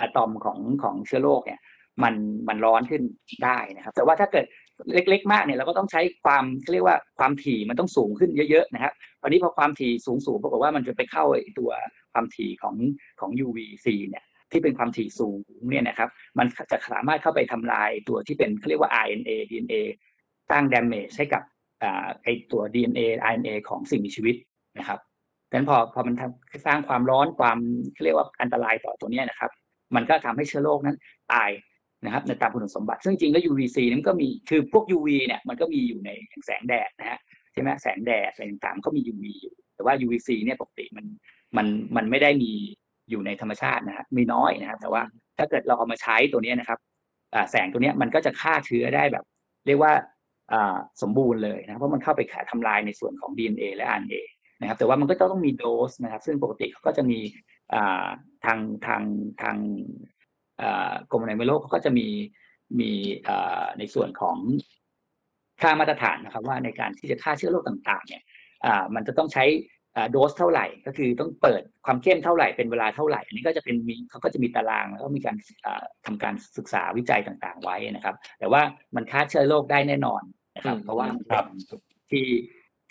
อะตอมของของเชื้อโรคเนี่ยมันมันร้อนขึ้นได้นะครับ แต่ว่าถ้าเกิดเล็ก ๆ มากเนี่ยเราก็ต้องใช้ความเรียกว่าความถี่มันต้องสูงขึ้นเยอะๆนะครับตอนนี้พอความถี่สูงสูงปรากฏว่ามันจะไปเข้าตัวความถี่ของของ UVC เนี่ย ที่เป็นความถี่สูงเนี่ยนะครับมันจะสามารถเข้าไปทำลายตัวที่เป็นเขาเรียกว่า RNA DNA สร้าง damage ให้กับไอตัว DNA RNA ของสิ่งมีชีวิตนะครับดังนั้นพอพอมันสร้างความร้อนความเขาเรียกว่าอันตรายต่อตัวนี้นะครับ มันก็ทำให้เชื้อโรคนั้นตายนะครับในตามคุณสมบัติ ซึ่งจริงแล้ว UVC นั้นก็มีคือพวก UV เนี่ยมันก็มีอยู่ในแสงแดดนะฮะใช่ไหมแสงแดดอะไรต่างๆก็มี UV อยู่แต่ว่า UVC เนี่ยปกติมันมันมันไม่ได้มี อยู่ในธรรมชาตินะฮะมีน้อยนะครับ แต่ว่าถ้าเกิดเราเอามาใช้ตัวนี้นะครับแสงตัวนี้มันก็จะฆ่าเชื้อได้แบบ เรียกว่าสมบูรณ์เลยนะเพราะมันเข้าไปขาทำลายในส่วนของ DNA และ RNA นะครับ แต่ว่ามันก็ต้องมีโดสนะครับ ซึ่งปกติเขาก็จะมีทางทางทางกรมอนามัยโลกเขาก็จะมีมีในส่วนของค่ามาตรฐานนะครับ ว่าในการที่จะฆ่าเชื้อโรคต่าง ๆ เนี่ยมันจะต้องใช้ โดสเท่าไหร่ ก็คือต้องเปิดความเข้มเท่าไหร่เป็นเวลาเท่าไหร่ อันนี้ก็จะเป็นมีเขาก็จะมีตารางแล้วก็มีการอ่าทำการศึกษาวิจัยต่างๆ ไว้นะครับ แต่ว่ามันฆ่าเชื้อโรคได้แน่นอนนะครับอืมเพราะว่าครับที่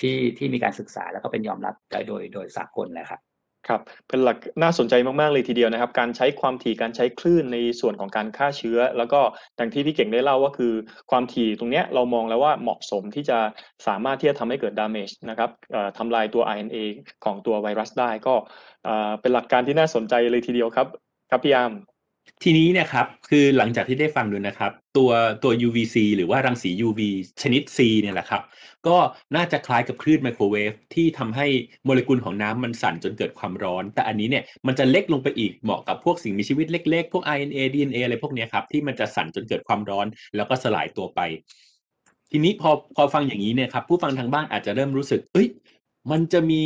ที่ที่มีการศึกษาแล้วก็เป็นยอมรับโดยโดยสากลแล้วครับ ครับ เป็นหลักน่าสนใจมาก ๆ เลยทีเดียวนะครับ การใช้ความถี่การใช้คลื่นในส่วนของการฆ่าเชื้อ แล้วก็ดังที่พี่เก่งได้เล่าว่าคือความถี่ตรงเนี้ยเรามองแล้วว่าเหมาะสมที่จะสามารถที่จะทำให้เกิดดาม a g e นะครับทำลายตัว RNA ของตัวไวรัสได้ก็เอ่อเป็นหลักการที่น่าสนใจเลยทีเดียวครับ ครับพี่ยาม ทีนี้เนะครับคือหลังจากที่ได้ฟังดูนะครับ ตัวตัว UVC หรือว่ารังสี UV ชนิด C เนี่ยแหละครับ ก็น่าจะคล้ายกับคลื่นไมโครเวฟที่ทำให้โมเลกุลของน้ำมันสั่นจนเกิดความร้อน แต่อันนี้เนี่ยมันจะเล็กลงไปอีกเหมาะกับพวกสิ่งมีชีวิตเล็กๆ พวก RNA DNA อะไรพวกนี้ครับ ที่มันจะสั่นจนเกิดความร้อน แล้วก็สลายตัวไป ทีนี้พอพอฟังอย่างนี้เนี่ยครับผู้ฟังทางบ้านอาจจะเริ่มรู้สึกเอ้ยมันจะมี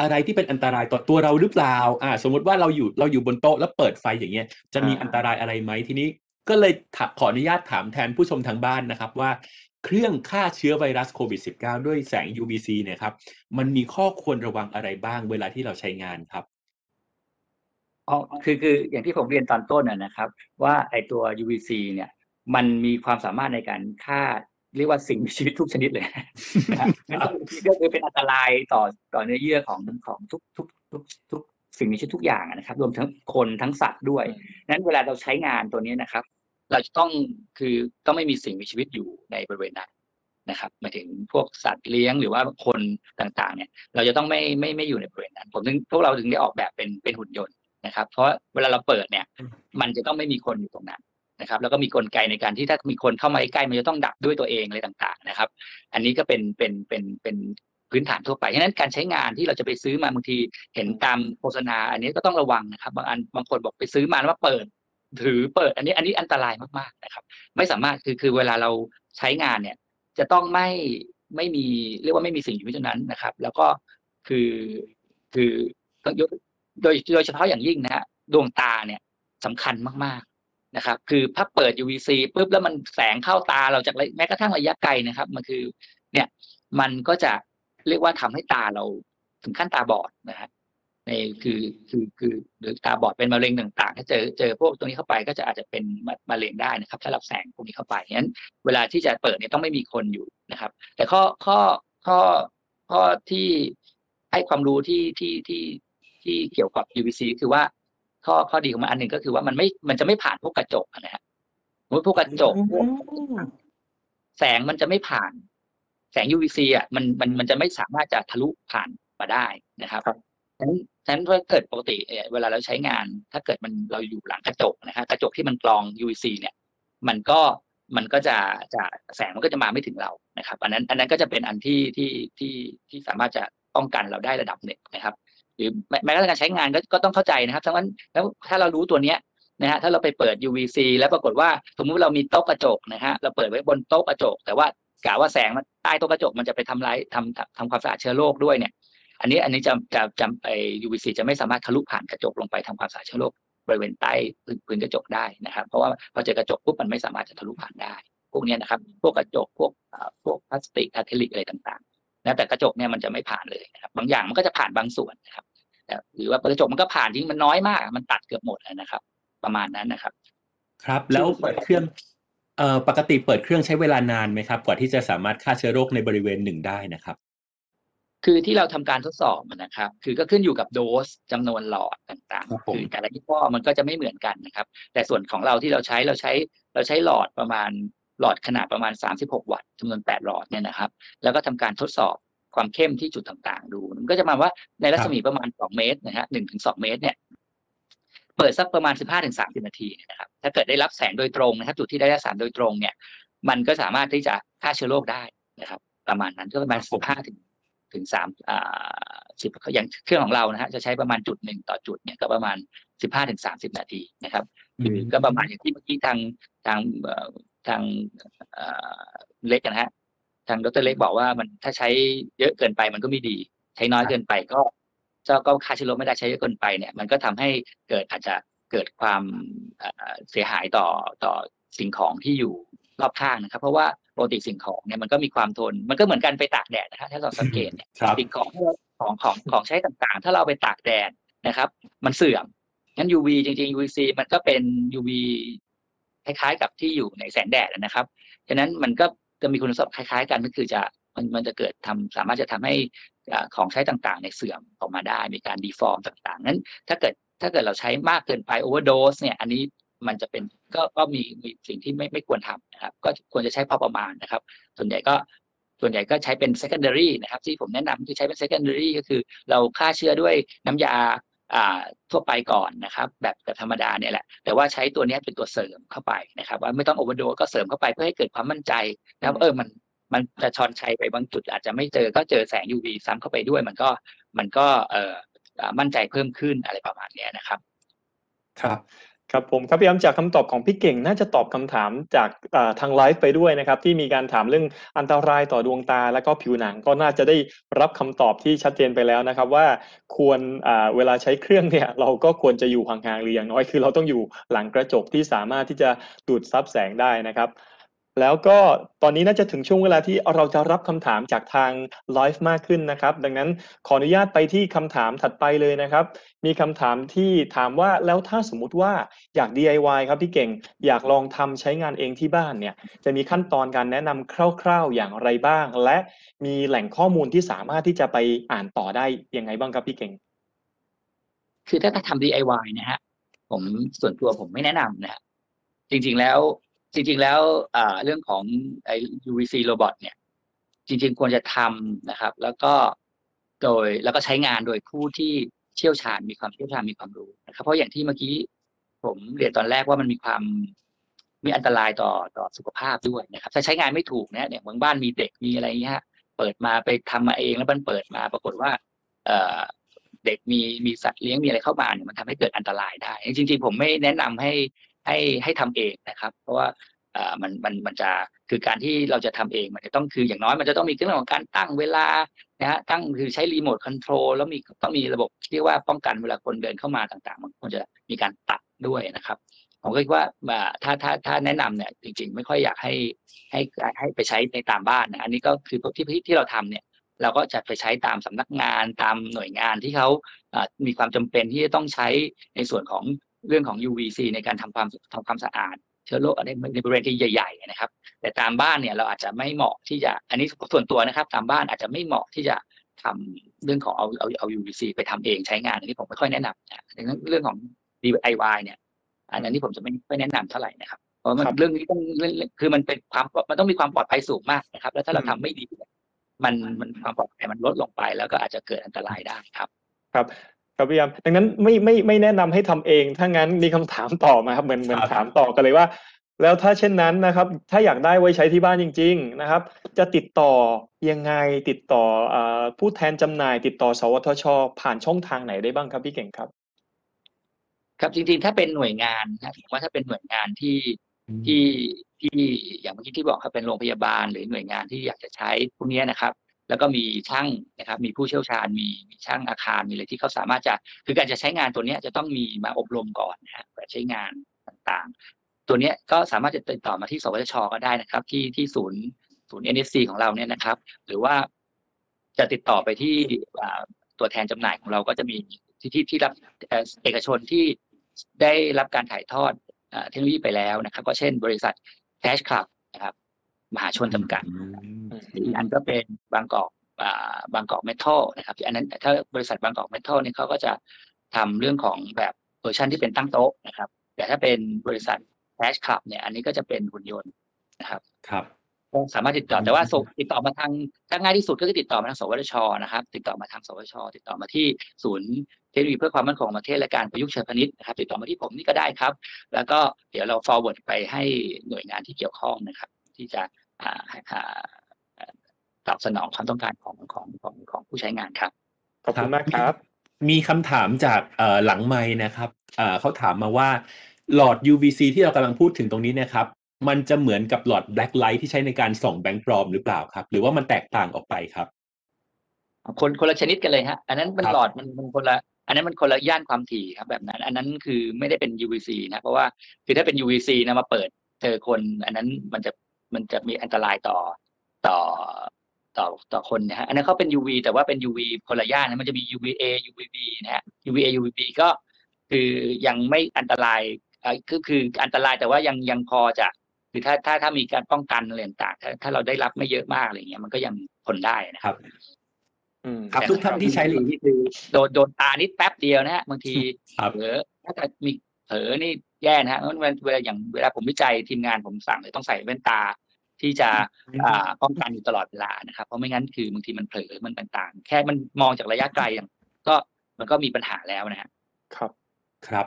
อะไรที่เป็นอันตรายต่อตัวเราหรือเปล่า อ่า สมมติว่าเราอยู่เราอยู่บนโต๊ะแล้วเปิดไฟอย่างเงี้ย จะมีอ่าอันตรายอะไรไหมทีนี้ก็เลยถาขออนุญาตถามแทนผู้ชมทางบ้านนะครับว่าเครื่องฆ่าเชื้อไวรัสโควิด -19 ด้วยแสง UVC เนี่ยครับ มันมีข้อควรระวังอะไรบ้างเวลาที่เราใช้งานครับอ๋อคือคืออย่างที่ผมเรียนตอนต้นนะนะครับ ว่าไอตัว UVC เนี่ยมันมีความสามารถในการฆ่า เรียกว่าสิ่งมีชีวิตทุกชนิดเลยนะครับงั้นก็ก็คือเป็นอันตรายต่อต่อเนื้อเยื่อของของทุกทุกทุกทุกสิ่งมีชีวิตทุกอย่างอะนะครับ รวมทั้งคนทั้งสัตว์ด้วยนั้นเวลาเราใช้งานตัวนี้นะครับ เราจะต้องคือต้องไม่มีสิ่งมีชีวิตอยู่ในบริเวณนั้นนะครับหมายถึงพวกสัตว์เลี้ยงหรือว่าคนต่างๆ เนี่ย เราจะต้องไม่ไม่ไม่อยู่ในบริเวณนั้น ผมถึงพวกเราถึงได้ออกแบบเป็นเป็นหุ่นยนต์นะครับ เพราะเวลาเราเปิดเนี่ย มันจะต้องไม่มีคนอยู่ตรงนั้น นะครับแล้วก็มีกลไกในการที่ถ้ามีคนเข้ามาใกล้มันจะต้องดับด้วยตัวเองอะไรต่างๆนะครับ อันนี้ก็เป็นเป็นเป็นเป็นพื้นฐานทั่วไปฉะนั้นการใช้งานที่เราจะไปซื้อมาบางทีเห็นตามโฆษณา อันนี้ก็ต้องระวังนะครับ บางอันบางคนบอกไปซื้อมาแล้วว่าเปิด ถือเปิด อันนี้อันนี้อันตรายมากๆนะครับ ไม่สามารถคือคือเวลาเราใช้งานเนี่ย จะต้องไม่ไม่มีเรียกว่าไม่มีสิ่งอยู่ในนั้นนะครับ แล้วก็คือคือต้องยกโดยโดยเฉพาะอย่างยิ่งนะฮะดวงตาเนี่ยสำคัญมาก นะครับ คือถ้าเปิด UVC ปุ๊บแล้วมันแสงเข้าตาเราจากแม้กระทั่งระยะไกลนะครับ มันคือ เนี่ยมันก็จะเรียกว่าทำให้ตาเราถึงขั้นตาบอดนะฮะในคือคือคือหรือตาบอดเป็นมะเร็งต่างๆ ถ้าเจอเจอพวกตรงนี้เข้าไปก็จะอาจจะเป็นมะมะเร็งได้นะครับ ถ้ารับแสงพวกนี้เข้าไปงั้น เวลาที่จะเปิดเนี่ยต้องไม่มีคนอยู่นะครับ แต่ข้อข้อข้อข้อที่ให้ความรู้ที่ที่ที่ที่เกี่ยวกับ UVC คือว่า ข้อข้อดีของมันอันหนึ่งก็คือว่ามันไม่มันจะไม่ผ่านพวกกระจกนะฮะสมมติพวกกระจกพวกแสงมันจะไม่ผ่าน แสง UVC อะมันมันมันจะไม่สามารถจะทะลุผ่านมาได้นะครับครับฉะนั้นฉะนั้นถ้าเกิดปกติเอ่อเวลาเราใช้งาน ถ้าเกิดมันเราอยู่หลังกระจกนะฮะกระจกที่มันกรอง UVC เนี่ย มันก็มันก็จะจะแสงมันก็จะมาไม่ถึงเรานะครับ อันนั้นอันนั้นก็จะเป็นอันที่ที่ที่ที่สามารถจะป้องกันเราได้ระดับหนึ่งนะครับ หรือแม้กระทั่งการใช้งานก็ก็ต้องเข้าใจนะครับทั้งนั้นแล้วถ้าเรารู้ตัวเนี้ยนะฮะถ้าเราไปเปิด UVC แล้วปรากฏว่าสมมุติเรามีโต๊ะกระจกนะฮะเราเปิดไว้บนโต๊ะกระจก แต่ว่ากะว่าแสงมันใต้โต๊ะกระจกมันจะไปทำลายทำทำทำความสะอาดเชื้อโรคด้วยเนี่ย อันนี้อันนี้จะจะจะไอ UVC จะไม่สามารถทะลุผ่านกระจกลงไปทำความสะอาดเชื้อโรคบริเวณใต้พื้นกระจกได้นะครับ เพราะว่าพอเจอกระจกปุ๊บมันไม่สามารถจะทะลุผ่านได้ พวกนี้นะครับ พวกกระจกพวกพวกพลาสติกอะคริลิกอะไรต่างๆนะแต่กระจกเนี่ยมันจะไม่ผ่านเลยนะครับบางอย่างมันก็จะผ่านบางส่วนนะครับ หรือว่ากระจกมันก็ผ่านที่มันน้อยมาก มันตัดเกือบหมดนะครับ ประมาณนั้นนะครับ ครับ แล้วเปิดเครื่องเอ่อปกติเปิดเครื่องใช้เวลานานไหมครับ กว่าที่จะสามารถฆ่าเชื้อโรคในบริเวณหนึ่งได้นะครับ คือที่เราทำการทดสอบนะครับ คือก็ขึ้นอยู่กับโดสจำนวนหลอดต่างครับๆผมคือแต่ละยี่ห้อมันก็จะไม่เหมือนกันนะครับ แต่ส่วนของเราที่เราใช้เราใช้เราใช้หลอดประมาณหลอดขนาดประมาณ 36 วัตต์จำนวน 8 หลอดเนี่ยนะครับ แล้วก็ทำการทดสอบ ความเข้มที่จุดต่างๆ ดู มันก็จะมาว่าในรัศมีประมาณ2เมตรนะฮะ1ถึง2เมตรเนี่ยเปิดสักประมาณ15ถึง30นาทีนะครับถ้าเกิดได้รับแสงโดยตรงนะครับจุดที่ได้รับแสงโดยตรงเนี่ย มันก็สามารถที่จะฆ่าเชื้อโรคได้นะครับ ประมาณนั้นก็ประมาณ15ถึงถึงสามอ่าสิบอย่างเครื่องของเรานะฮะจะใช้ประมาณจุดหนึ่งต่อจุดเนี่ยก็ประมาณสิบห้าถึงสามสิบนาทีนะครับคือก็ประมาณอย่างที่เมื่อกี้ทางทางเอ่อทางเอ่อเล็กนะฮะ ทางดรเล็กบอกว่ามันถ้าใช้เยอะเกินไปมันก็ไม่ดี ใช้น้อยเกินไปก็เจ้าก็ฆ่าเชื้อโรคไม่ได้ใช้เยอะเกินไปเนี่ยมันก็ทำให้เกิดอาจจะเกิดความเอ่อเสียหายต่อต่อสิ่งของที่อยู่รอบข้างนะครับ เพราะว่าปกติสิ่งของเนี่ยมันก็มีความทน มันก็เหมือนกันไปตากแดดนะฮะถ้าเราสังเกตเนี่ยครับสิ่งของที่เราของของของใช้ต่างๆ ถ้าเราไปตากแดดนะครับ มันเสื่อมงั้น UV จริง ๆ UVC มันก็เป็น UV คล้ายๆกับที่อยู่ในแสงแดดนะครับ ฉะนั้นมันก็ จะมีคุณสมบัติคล้ายๆ กันก็คือจะมันมันจะเกิดทำสามารถจะทำให้ของใช้ต่างๆในเสื่อมออกมาได้ มีการดีฟอร์มต่างๆนั้นถ้าเกิดถ้าเกิดเราใช้มากเกินไปโอเวอร์โดสเนี่ยอันนี้มันจะเป็นก็ก็มีมีสิ่งที่ไม่ไม่ควรทำนะครับ ก็ควรจะใช้พอประมาณนะครับ ส่วนใหญ่ก็ส่วนใหญ่ก็ใช้เป็น secondary นะครับ ที่ผมแนะนำคือใช้เป็น secondary ก็คือเราฆ่าเชื้อด้วยน้ำยาอ่า ทั่วไปก่อนนะครับ แบบแบบธรรมดาเนี่ยแหละ แต่ว่าใช้ตัวนี้เป็นตัวเสริมเข้าไปนะครับ ว่าไม่ต้องโอเวอร์โดก็เสริมเข้าไปเพื่อให้เกิดความมั่นใจนะครับเออมันมันจะชอนชัยไปบางจุดอาจจะไม่เจอก็เจอแสง UV ซ้ำเข้าไปด้วย มันก็มันก็เอ่อมั่นใจเพิ่มขึ้นอะไรประมาณนี้นะครับ ครับ ครับผมครับพี่ย้ำจากคำตอบของพี่เก่งน่าจะตอบคำถามจากทางไลฟ์ไปด้วยนะครับ ที่มีการถามเรื่องอันตรายต่อดวงตา และก็ผิวหนังก็น่าจะได้รับคำตอบที่ชัดเจนไปแล้วนะครับ ว่าควรเวลาใช้เครื่องเนี่ยเราก็ควรจะอยู่ห่างๆหรืออย่างน้อยคือเราต้องอยู่หลังกระจกที่สามารถที่จะดูดซับแสงได้นะครับ แล้วก็ตอนนี้น่าจะถึงช่วงเวลาที่เราจะรับคำถามจากทางไลฟ์มากขึ้นนะครับ ดังนั้นขออนุญาตไปที่คำถามถัดไปเลยนะครับ มีคำถามที่ถามว่าแล้วถ้าสมมุติว่าอยาก DIY ครับพี่เก่งอยากลองทำใช้งานเองที่บ้านเนี่ย จะมีขั้นตอนการแนะนำคร่าว ๆอย่างไรบ้าง และมีแหล่งข้อมูลที่สามารถที่จะไปอ่านต่อได้ยังไงบ้างครับพี่เก่ง คือถ้าทำ DIY นะฮะผมส่วนตัวผมไม่แนะนำนะฮะจริงๆแล้ว จริงๆแล้วเรื่องของไอ้ UVC robot เนี่ย จริง ๆ ควรจะทำนะครับ แล้วก็โดยแล้วก็ใช้งานโดยผู้ที่เชี่ยวชาญมีความเชี่ยวชาญมีความรู้นะครับ เพราะอย่างที่เมื่อกี้ผมเรียนตอนแรกว่ามันมีความมีอันตรายต่อต่อสุขภาพด้วยนะครับ ถ้าใช้งานไม่ถูกเนี่ยเนี่ยบางบ้านมีเด็กมีอะไรเงี้ยเปิดมาไปทำมาเองแล้วมันเปิดมาปรากฏว่าเอ่อเด็กมีมีสัตว์เลี้ยงมีอะไรเข้ามาเนี่ยมันทำให้เกิดอันตรายได้ จริงๆผมไม่แนะนำให้ ให้ให้ทำเองนะครับ เพราะว่าอ่ามันมันมันจะคือการที่เราจะทำเองมันจะต้องคืออย่างน้อยมันจะต้องมีเรื่องของการตั้งเวลานะฮะตั้งคือใช้รีโมทคอนโทรลแล้วมีต้องมีระบบเรียกว่าป้องกันเวลาคนเดินเข้ามาต่างๆ มันควรจะมีการตัดด้วยนะครับผมก็คิดว่าถ้าถ้าถ้าแนะนำเนี่ยจริง ๆ ไม่ค่อยอยากให้ให้ให้ไปใช้ในตามบ้านนะอันนี้ก็คือที่ที่เราทำเนี่ย เราก็จะไปใช้ตามสำนักงานตามหน่วยงานที่เขามีความจำเป็นที่จะต้องใช้ในส่วนของ เรื่องของ UVC ในการทำความทำความสะอาดเชื้อโรคอะไรในบริเวณที่ใหญ่ๆนะครับ แต่ตามบ้านเนี่ยเราอาจจะไม่เหมาะที่จะอันนี้ส่วนตัวนะครับ ตามบ้านอาจจะไม่เหมาะที่จะทำเรื่องของเอาเอาเอา UVC ไปทำเองใช้งานอันนี้ผมไม่ค่อยแนะนำนะดังนั้นเรื่องของ DIY เนี่ย อันนี้ผมจะไม่ไม่แนะนำเท่าไหร่นะครับเพราะมันเรื่องนี้ต้องคือมันเป็นความมันต้องมีความปลอดภัยสูงมากนะครับ แล้วถ้าเราทำไม่ดีมันมันความปลอดภัยมันลดลงไป แล้วก็อาจจะเกิดอันตรายได้ครับ ครับ ครับพี่ยามดังนั้นไม่ไม่ไม่แนะนำให้ทำเอง ถ้างั้นมีคำถามต่อมาครับเหมือนเหมือนถามต่อกันเลยว่า แล้วถ้าเช่นนั้นนะครับ ถ้าอยากได้ไว้ใช้ที่บ้านจริง ๆนะครับ จะติดต่อยังไงติดต่ออผู้แทนจำหน่าย ติดต่อสวทช ผ่านช่องทางไหนได้บ้างครับพี่เก่งครับ ครับจริงๆถ้าเป็นหน่วยงานนะผมว่าถ้าเป็นหน่วยงานที่ที่ที่อย่างเมื่อกี้ที่บอกครับเป็นโรงพยาบาลหรือหน่วยงานที่อยากจะใช้พวกนี้นะครับ แล้วก็มีช่างนะครับ มีผู้เชี่ยวชาญ มีมีช่างอาคารมีอะไรที่เขาสามารถจะคือการจะใช้งานตัวนี้จะต้องมีมาอบรมก่อนนะฮะใช้งานต่างๆ ตัวนี้ก็สามารถจะติดต่อมาที่สวทชก็ได้นะครับ ที่ที่ศูนย์ศูนย์ NSC ของเราเนี่ยนะครับ หรือว่าจะติดต่อไปที่ตัวแทนจำหน่ายของเราก็จะมีที่ที่ที่รับเอกชนที่ได้รับการถ่ายทอดเทคโนโลยีไปแล้วนะครับ ก็เช่นบริษัทแคชคลับนะครับมหาชนจำกัด อีกอันก็เป็นบางกอกบางกอกเมทัลนะครับอันนั้นถ้าบริษัทบางกอกเมทัลเนี่ยเขาก็จะทำเรื่องของแบบเวอร์ชันที่เป็นตั้งโต๊ะนะครับ แต่ถ้าเป็นบริษัทแคชคลับเนี่ยอันนี้ก็จะเป็นหุ่นยนต์นะครับครับสามารถติดต่อแต่ว่าส่งติดต่อมาทางถ้าง่ายที่สุดก็คือติดต่อมาทางสวทชนะครับ ติดต่อมาทางสวทช ติดต่อมาที่ศูนย์เทคโนโลยีเพื่อความมั่นคงของประเทศและการประยุกต์เชิงพาณิชย์นะครับ ติดต่อมาที่ผมนี่ก็ได้ครับ แล้วก็เดี๋ยวเรา forward ไปให้หน่วยงานที่เกี่ยวข้องนะครับ ที่จะ ตอบสนองความต้องการของของของของผู้ใช้งานครับขอบคุณมากครับ มีคำถามจากหลังไม้นะครับเขาถามมาว่าหลอด UVC ที่เรากำลังพูดถึงตรงนี้นะครับ มันจะเหมือนกับหลอดแบล็คไลท์ที่ใช้ในการส่องแบงค์ปลอมหรือเปล่าครับ หรือว่ามันแตกต่างออกไปครับ คนคนละชนิดกันเลยฮะ อันนั้นมันหลอดมันมันคนละ อันนั้นมันคนละย่านความถี่ครับแบบนั้น อันนั้นคือไม่ได้เป็น UVC นะเพราะว่าคือถ้าเป็น UVC นะมาเปิดเจอคน อันนั้นมันจะมันจะมีอันตรายต่อต่อ ตต่อต่อคนนะฮะอันนั้นเขาเป็น UV แต่ว่าเป็น UV คนละย่านนะมันจะมี UVA UVB นะฮะ UVA UVB ก็คือยังไม่อันตรายเอ่อคือคืออันตรายแต่ว่ายังยังพอจะคือถ้าถ้าถ้ามีการป้องกันอะไรต่างๆถ้าถ้าเราได้รับไม่เยอะมากอะไรเงี้ยมันก็ยังทนได้นะคครัรับบอืมครับทุกท่านที่ใช้นี่คือโดนโดนตานิดแป๊บเดียวนะฮะบางทีครับเผลอถ้าเกิดมีเผลอนี่แย่นะฮะเพราะเวลาเวลาอย่างเวลาผมวิจัยทีมงานผมสั่งเลยต้องใส่แว่นตา ที่จะอ่าป้องกันอยู่ตลอดเวลานะครับ เพราะไม่งั้นคือบางทีมันเผลอมันต่างๆ แค่มันมองจากระยะไกลอย่างก็มันก็มีปัญหาแล้วนะฮะครับครับ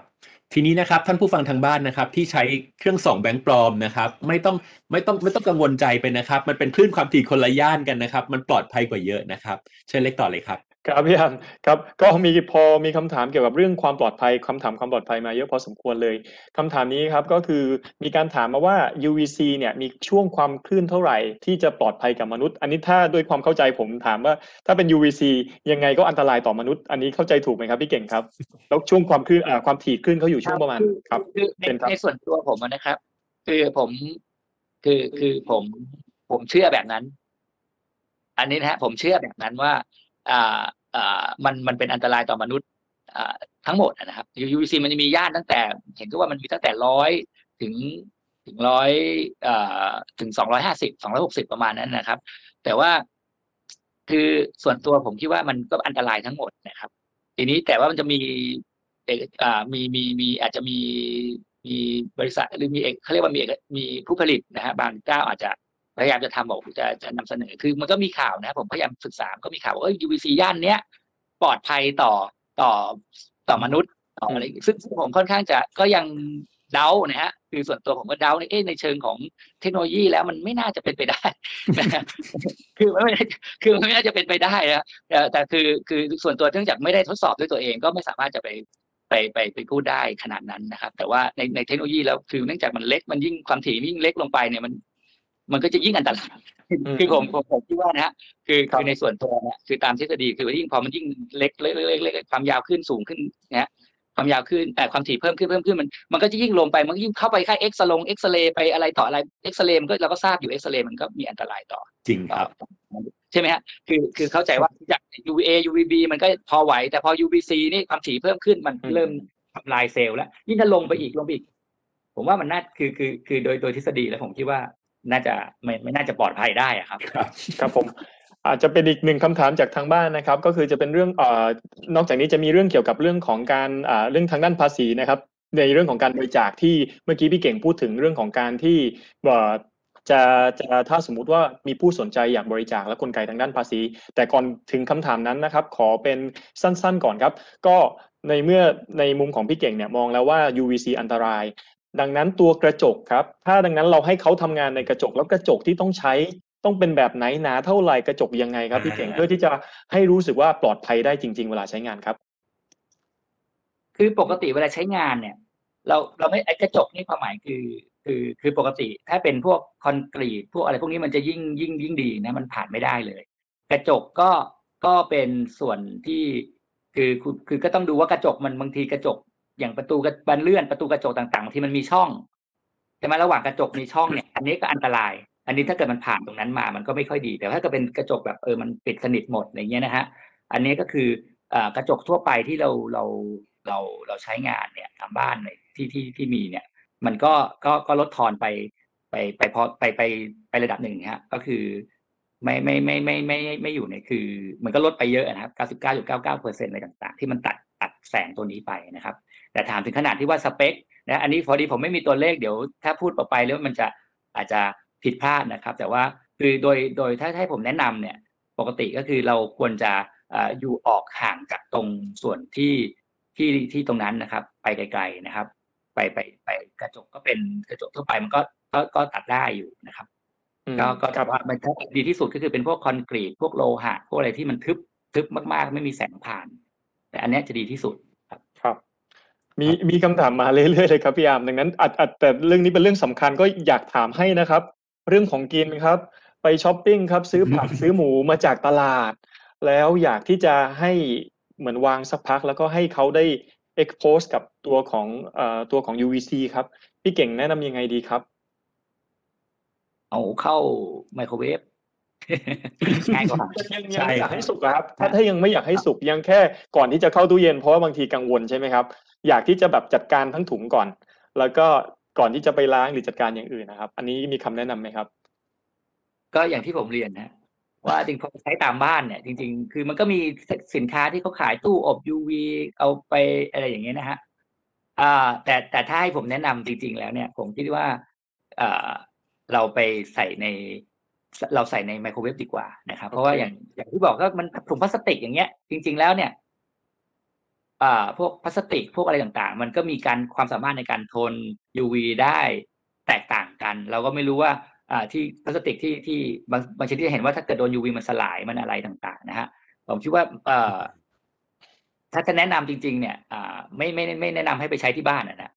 ทีนี้นะครับท่านผู้ฟังทางบ้านนะครับ ที่ใช้เครื่องส่องแบงค์ปลอมนะครับ ไม่ต้องไม่ต้องไม่ต้องกังวลใจไปนะครับ มันเป็นคลื่นความถี่คนละย่านกันนะครับ มันปลอดภัยกว่าเยอะนะครับ เชิญเล็กต่อเลยครับ ครับพี่อันครับ ก็มีพอมีคำถามเกี่ยวกับเรื่องความปลอดภัยคำถามความปลอดภัยมาเยอะพอสมควรเลยคำถามนี้ครับก็คือมีการถามมาว่า UVC เนี่ยมีช่วงความคลื่นเท่าไหร่ที่จะปลอดภัยกับมนุษย์ อันนี้ถ้าด้วยความเข้าใจผมถามว่า ถ้าเป็น UVC ยังไงก็อันตรายต่อมนุษย์ อันนี้เข้าใจถูกไหมครับพี่เก่งครับแล้วช่วงความคลื่นอ่าความถี่คลื่นเขาอยู่ช่วงประมาณครับคือในเป็นครับในส่วนตัวผมอะนะครับ คือผมคือคือผมผมเชื่อแบบนั้น อันนี้นะฮะผมเชื่อแบบนั้นว่าอ่าอ่า มันมันเป็นอันตรายต่อมนุษย์ทั้งหมดนะครับ UVC มันจะมีย่านตั้งแต่ เห็นก็ว่ามันมีตั้งแต่ร้อยถึงถึงร้อยอ่าถึงสองร้อยห้าสิบสองร้อยหกสิบประมาณนั้นนะครับ แต่ว่าคือส่วนตัวผมคิดว่ามันก็อันตรายทั้งหมดนะครับ ทีนี้แต่ว่ามันจะมีเอกอ่ามีมีมีอาจจะมีมีบริษัทหรือมีเอกเขาเรียกว่ามีมีผู้ผลิตนะฮะบางเจ้าอาจจะ พยายามจะทำบอกจะจะนำเสนอคือมันก็มีข่าวนะ ผมพยายามศึกษาก็มีข่าวว่าเอ้ย UVC ย่านเนี้ยปลอดภัยต่อต่อต่อมนุษย์ต่ออะไรซึ่งผมค่อนข้างจะก็ยังเดานะฮะคือส่วนตัวผมก็เดาในเอ๊ะในเชิงของเทคโนโลยีแล้วมันไม่น่าจะเป็นไปได้ คือมันไม่ได้คือมันไม่น่าจะเป็นไปได้นะแต่แต่คือคือส่วนตัวเนื่องจากไม่ได้ทดสอบด้วยตัวเองก็ไม่สามารถจะไปไปไปไปพูดได้ขนาดนั้นนะครับ แต่ว่าในในเทคโนโลยีแล้วคือเนื่องจากมันเล็กมันยิ่งความถี่ยิ่งเล็กลงไปเนี่ยมัน มันก็จะยิ่งอันตรายอืมคือผมผมผมคิดว่านะฮะคือครับคือในส่วนตัวเนี่ยคือตามทฤษฎีคือว่ายิ่งพอมันยิ่งเล็กเล็กเล็กเล็กเล็กความยาวขึ้นสูงขึ้นนะฮะความยาวขึ้นแต่ความถี่เพิ่มขึ้นเพิ่มขึ้นมันมันก็จะยิ่งลงไปมันก็ยิ่งเข้าไปค่าเอ็กซ์ลงเอ็กซเรย์ไปอะไรต่ออะไรเอ็กซเรย์มันก็เราก็ทราบอยู่เอ็กซเรย์มันก็มีอันตรายต่อจริงครับใช่ไหมฮะคือคือเข้าใจว่าจาก UVA UVB มันก็พอไหว แต่พอ UVC นี่ความถี่เพิ่มขึ้นมันอืมเริ่มทำลายเซลล์แล้วยิ่งถ้าลงไปอีกลงไปอีก ผมว่ามันน่าคือคือคือโดยโดยทฤษฎีแล้วผมคิดว่า น่าจะไม่ไม่น่าจะปลอดภัยได้อะครับ ครับผมอาจจะเป็นอีกหนึ่งคำถามจากทางบ้านนะครับ ก็คือจะเป็นเรื่องเอ่อนอกจากนี้จะมีเรื่องเกี่ยวกับเรื่องของการอ่าเรื่องทางด้านภาษีนะครับ ในเรื่องของการบริจาคที่เมื่อกี้พี่เก่งพูดถึงเรื่องของการที่เอ่อจะจะถ้าสมมุติว่ามีผู้สนใจอยากบริจาคและกลไกทางด้านภาษี แต่ก่อนถึงคำถามนั้นนะครับ ขอเป็นสั้นๆก่อนครับ ก็ในเมื่อในมุมของพี่เก่งเนี่ยมองแล้วว่า UVC อันตราย ดังนั้นตัวกระจกครับ ถ้าดังนั้นเราให้เขาทำงานในกระจกแล้วกระจกที่ต้องใช้ต้องเป็นแบบไหนหนาเท่าไหร่กระจกยังไงครับพี่เก่งอ่าเพื่อที่จะให้รู้สึกว่าปลอดภัยได้จริง ๆ เวลาใช้งานครับ คือปกติเวลาใช้งานเนี่ย เราเราไม่ไอ้กระจกนี่ความหมายคือ คือคือปกติ ถ้าเป็นพวกคอนกรีตพวกอะไรพวกนี้มันจะยิ่งยิ่งยิ่งดีนะมันผ่านไม่ได้เลย กระจกก็ก็เป็นส่วนที่คือคือคือก็ต้องดูว่ากระจกมันบางทีกระจก อย่างประตูกระบานเลื่อนประตูกระจกต่างๆบางทีมันมีช่องใช่ไหมระหว่างกระจกมีช่องเนี่ย อันนี้ก็อันตราย อันนี้ถ้าเกิดมันผ่านตรงนั้นมามันก็ไม่ค่อยดี แต่ถ้าเกิดเป็นกระจกแบบเออมันปิดสนิทหมดอะไรเงี้ยนะฮะอันนี้ก็คืออ่ากระจกทั่วไปที่เราเราเราเราใช้งานเนี่ยตามบ้านในที่ที่ที่มีเนี่ย มันก็ก็ก็ลดทอนไปไปไปพอไปไปไประดับหนึ่งฮะก็คือไม่ไม่ไม่ไม่ไม่ไม่ไม่อยู่ในคือ มันก็ลดไปเยอะนะครับ 99.99เปอร์เซ็นต์อะไรต่าง ๆ ที่มันตัดตัดแสงตัวนี้ไปนะครับ แต่ถามถึงขนาดที่ว่าสเปคนะอันนี้พอดีผมไม่มีตัวเลขเดี๋ยว ถ้าพูดต่อไปแล้วมันจะอาจจะผิดพลาดนะครับ แต่ว่าคือโดยโดยถ้าให้ผมแนะนำเนี่ยปกติก็คือเราควรจะอ่าอยู่ออกห่างจากตรงส่วนที่ที่ที่ตรงนั้นนะครับ ไปไกล ๆนะครับ ไปไปไปกระจกก็เป็นกระจกทั่วไปมันก็ก็ก็ตัดได้อยู่นะครับอืมก็ก็คแต่รับว่ามันถ้าดีที่สุดก็คือเป็นพวกคอนกรีตพวกโลหะพวกอะไรที่มันทึบทึบมากๆ ไม่มีแสงผ่าน แต่อันเนี้ยจะดีที่สุดครับครับ มีมีคำถามมาเรื่อยๆเลยครับพี่อาร์มดังนั้นอัดอัดแต่เรื่องนี้เป็นเรื่องสำคัญก็อยากถามให้นะครับ เรื่องของกินครับ ไปช้อปปิ้งครับ ซื้อผักซื้อหมูมาจากตลาด แล้วอยากที่จะให้เหมือนวางสักพัก แล้วก็ให้เขาได้ expose กับตัวของเอ่อตัวของ UVC ครับ พี่เก่งแนะนำยังไงดีครับ เอาเข้าไมโครเวฟ ง่ายกว่ายังใช่ยังอยากครับให้สุกอะครับ ถ้าถ้ายังไม่อยากให้สุกยังแค่ก่อนที่จะเข้าตู้เย็นเพราะว่าบางทีกังวลใช่ไหมครับ อยากที่จะแบบจัดการทั้งถุงก่อน แล้วก็ก่อนที่จะไปล้างหรือจัดการอย่างอื่นนะครับ อันนี้มีคำแนะนำไหมครับ ก็อย่างที่ผมเรียนนะว่าจริงพอใช้ตามบ้านเนี่ย จริง ๆ คือมันก็มีสินค้าที่เขาขายตู้อบ UV เอาไปอะไรอย่างเงี้ยนะฮะอ่า แต่แต่ถ้าให้ผมแนะนำจริง ๆ แล้วเนี่ย ผมคิดว่าอ่าเราไปใส่ใน เราใส่ในไมโครเวฟดีกว่านะครับ เพราะว่าอย่างอย่างที่บอกก็มันถุงพลาสติกอย่างเงี้ย จริง ๆ แล้วเนี่ยอ่าพวกพลาสติกพวกอะไรต่างๆ มันก็มีการความสามารถในการทน UV ได้แตกต่างกัน เราก็ไม่รู้ว่าอ่าที่พลาสติกที่ที่บางบางชนิดเห็นว่าถ้าเกิดโดน UV มันสลายมันอะไรต่าง ๆ นะฮะผมคิดว่าเอ่อถ้าจะแนะนำจริง ๆ เนี่ยอ่าไม่ไม่ไม่แนะนำให้ไปใช้ที่บ้านนะนะ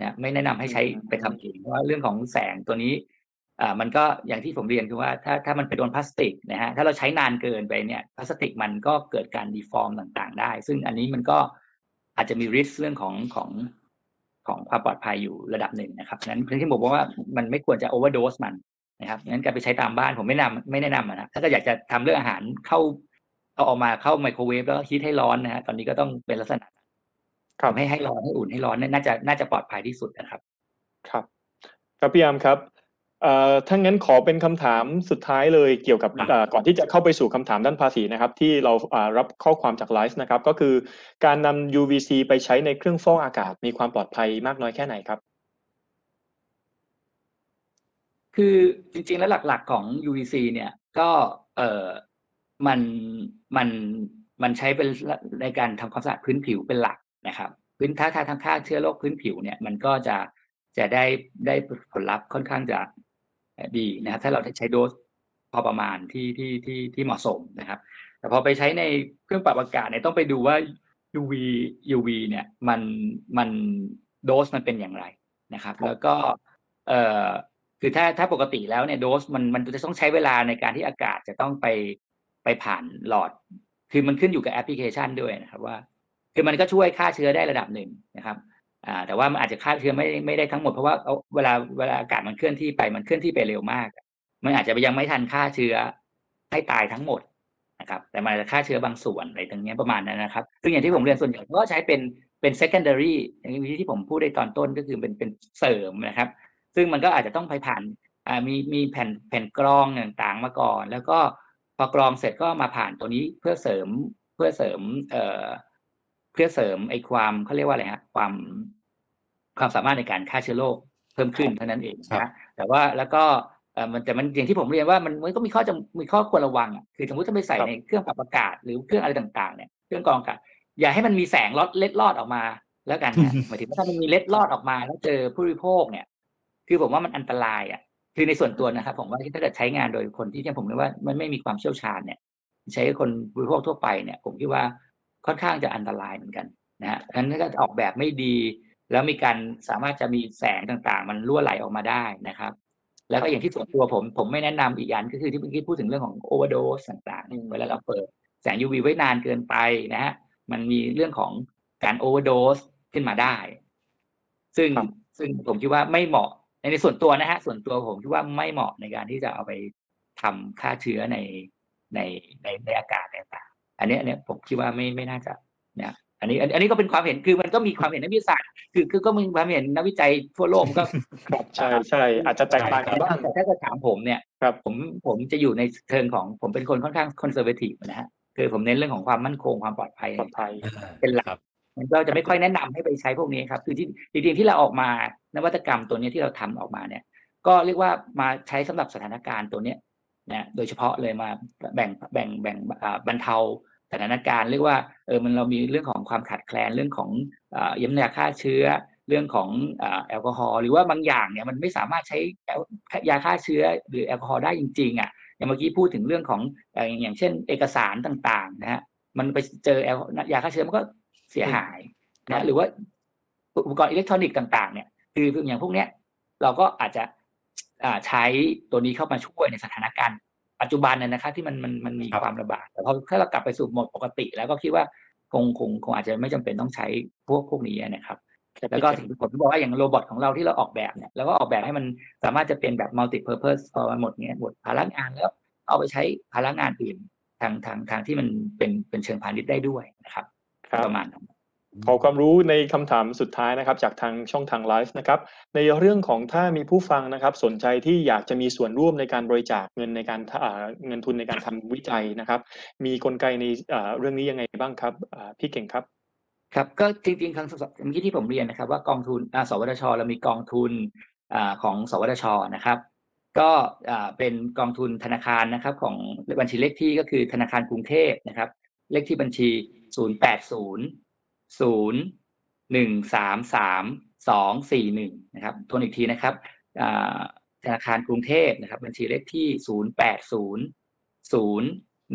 นะไม่แนะนำให้ใช้อืมไปทำเองเพราะว่าเรื่องของแสงตัวนี้ อ่ามันก็อย่างที่ผมเรียนคือว่าถ้าถ้ามันไปโดนพลาสติกนะฮะถ้าเราใช้นานเกินไปเนี่ยพลาสติกมันก็เกิดการ deform ต่างๆ ได้ ซึ่งอันนี้มันก็อาจจะมีริสเรื่องของของของความปลอดภัยอยู่ระดับหนึ่งนะครับฉะนั้นเพื่อนที่ผมบอกว่ามันไม่ควรจะโอเวอร์โดสมันนะครับงั้นการไปใช้ตามบ้านผมไม่แนะนำไม่แนะนำอะนะถ้าก็อยากจะทำเรื่องอาหารเข้าเอาออกมาเข้าไมโครเวฟแล้วฮีทให้ร้อนนะฮะตอนนี้ก็ต้องเป็นลักษณะครับทำให้ให้ร้อนให้อุ่นให้ร้อนเนี่ยน่าจะน่าจะปลอดภัยที่สุดนะครับ ครับ ครับพี่ยามครับ เอ่อถ้างั้นขอเป็นคำถามสุดท้ายเลยเกี่ยวกับครับเอ่อก่อนที่จะเข้าไปสู่คำถามด้านภาษีนะครับ ที่เราอ่ารับข้อความจากไลฟ์นะครับ ก็คือการนำ UVC ไปใช้ในเครื่องฟอกอากาศมีความปลอดภัยมากน้อยแค่ไหนครับ คือจริงๆแล้วหลักๆของ UVC เนี่ยก็เอ่อมันมันมันใช้เป็นในการทำความสะอาดพื้นผิวเป็นหลักนะครับ พื้นถ้าถ้าทางค่าเชื้อโรคพื้นผิวเนี่ยมันก็จะจะได้ได้ผลลัพธ์ค่อนข้างจะ ดีนะครับถ้าเราได้ใช้โดสพอประมาณที่ที่ที่ที่เหมาะสมนะครับ แต่พอไปใช้ในเครื่องปรับอากาศเนี่ยต้องไปดูว่า UV UV เนี่ยมันมันโดสมันเป็นอย่างไรนะครับ แล้วก็เอ่อคือถ้าถ้าปกติแล้วเนี่ยโดสมันมันจะต้องใช้เวลาในการที่อากาศจะต้องไปไปผ่านหลอด คือมันขึ้นอยู่กับแอปพลิเคชันด้วยนะครับว่า คือมันก็ช่วยฆ่าเชื้อได้ระดับหนึ่งนะครับ อ่าแต่ว่ามันอาจจะฆ่าเชื้อไม่ไม่ได้ทั้งหมดเพราะว่าเวลาเวลาอากาศมันเคลื่อนที่ไปมันเคลื่อนที่ไปเร็วมาก มันอาจจะยังไม่ทันฆ่าเชื้อให้ตายทั้งหมดนะครับ แต่มันจะฆ่าเชื้อบางส่วนอะไรตรงนี้ประมาณนั้นนะครับซึ่งอย่างที่ผมเรียนส่วนใหญ่ก็ใช้เป็นเป็น secondary อย่างที่ที่ผมพูดในตอนต้นก็คือเป็นเป็นเสริมนะครับ ซึ่งมันก็อาจจะต้องไปผ่านอ่ามีมีแผ่นแผ่นกรองต่างๆมาก่อน แล้วก็พอกรองเสร็จก็มาผ่านตัวนี้เพื่อเสริมเพื่อเสริมเอ่อ เพื่อเสริมไอ้ความเขาเรียกว่าอะไรฮะความความสามารถในการฆ่าเชื้อโรคเพิ่มขึ้นเท่านั้นเองครับนะแต่ว่าแล้วก็เอ่อมันแต่มันอย่างที่ผมเรียนว่ามันมันก็มีข้อจำมีข้อควรระวังอะคือสมมติถ้าไปใส่ครับในเครื่องปรับอากาศหรือเครื่องอะไรต่างๆเนี่ยเครื่องกรองอากาศอย่าให้มันมีแสงลอดเล็ดลอดออกมาแล้วกันนะหมายถึงว่าถ้ามันมีเล็ดลอดออกมาแล้วเจอผู้บริโภคเนี่ย คือผมว่ามันอันตรายอะ คือในส่วนตัวนะครับผมว่าถ้าเกิดใช้งานโดยคนที่ที่ผมเรียกว่ามันไม่มีความเชี่ยวชาญเนี่ย ใช้คนบริโภคทั่วไปเนี่ย ผมคิดว่า ค่อนข้างจะอันตรายเหมือนกันนะฮะงั้นถ้าเกิดออกแบบไม่ดี แล้วมีการสามารถจะมีแสงต่างๆ มันรั่วไหลออกมาได้นะครับ แล้วก็อย่างที่ส่วนตัวผมผมไม่แนะนำอีกอย่างก็คือที่เมื่อกี้พูดถึงเรื่องของโอเวอร์โดสต่างๆเนี่ยเวลาเราเปิดแสง UV ไว้นานเกินไปนะฮะมันมีเรื่องของการโอเวอร์โดสขึ้นมาได้ ซึ่งครับซึ่งผมคิดว่าไม่เหมาะในในส่วนตัวนะฮะส่วนตัวผมคิดว่าไม่เหมาะในการที่จะเอาไปทำฆ่าเชื้อในในในในอากาศต่างๆ อันนี้อันนี้ผมคิดว่าไม่ไม่น่าจะนะอันนี้อันอันนี้ก็เป็นความเห็นคือมันก็มีความเห็นนักวิทยาศาสตร์คือคือก็มีความเห็นนักวิจัยทั่วโลกมันก็ครับใช่ใช่อาจจะแตกต่างกันบ้างแต่ถ้าจะถามผมเนี่ยครับผมผมจะอยู่ในเชิงของผมเป็นคนค่อนข้างคอนเซอร์เวทีฟนะฮะคือผมเน้นเรื่องของความมั่นคงความปลอดภัยปลอดภัยเป็นหลักครับมันก็จะไม่ค่อยแนะนำให้ไปใช้พวกนี้ครับคือที่จริงๆที่เราออกมานวัตกรรมตัวนี้ที่เราทำออกมาเนี่ย ก็เรียกว่ามาใช้สำหรับสถานการณ์ตัวเนี้ยนะโดยเฉพาะเลยมาแบ่งแบ่งแบ่งอ่าบรรเทาส ถานการณ์เรียกว่าเออมันเรามีเรื่องของความขาดแคลนเรื่องของอ่าเยี่ยมยาฆ่าเชื้อ เรื่องของอ่าแอลกอฮอล์หรือว่าบางอย่างเนี่ยมันไม่สามารถใช้แอลยาฆ่าเชื้อหรือแอลกอฮอล์ได้จริงๆอะอย่างเมื่อกี้พูดถึงเรื่องของเอ่ออย่างเช่น เอกสารต่างๆนะฮะมันไปเจอแอลยาฆ่าเชื้อมันก็เสียหายครับนะหรือว่าอุปกรณ์อิเล็กทรอนิกส์ต่าง ๆ เนี่ยคืออย่างพวกเนี้ยเราก็อาจจะอ่าใช้ตัวนี้เข้ามาช่วยในสถานการณ์ ปัจจุบันน่ะนะครับที่มันมันมันมีครับความระบาดแต่พอถ้าเรากลับไปสู่โหมดปกติ แล้วก็คิดว่าคงคงคงอาจจะไม่จำเป็นต้องใช้พวกพวกนี้นะครับแล้วก็ถึงผมบอกว่าอย่าง robot ของเราที่เราออกแบบเนี่ยเราก็ออกแบบให้มันสามารถจะเป็นแบบ multi purpose พอมันหมดเนี้ยหมดภาระงานแล้วเอาไปใช้พลังงานอื่นทางทางทางที่มันเป็นเป็นเชิงพาณิชย์ได้ด้วยนะครับครับประมาณนั้น ขอความรู้ในคำถามสุดท้ายนะครับ จากทางช่องทางไลฟ์นะครับ ในเรื่องของถ้ามีผู้ฟังนะครับ สนใจที่อยากจะมีส่วนร่วมในการบริจาคเงินในการเงินทุนในการทำวิจัยนะครับ มีกลไกในเรื่องนี้ยังไงบ้างครับพี่เก่งครับ ครับก็จริงๆครั้งเมื่อกี้ที่ผมเรียนนะครับ ว่ากองทุนสวทช เรามีกองทุนอของสวทชนะครับ ก็เป็นกองทุนธนาคารนะครับ ของบัญชีเลขที่ก็คือธนาคารกรุงเทพนะครับ เลขที่บัญชี 0 8 0 0 1 3 3 2 4 1นะครับทวนอีกทีนะครับอ่าธนาคารกรุงเทพนะครับ บัญชีเลขที่0 8 0 0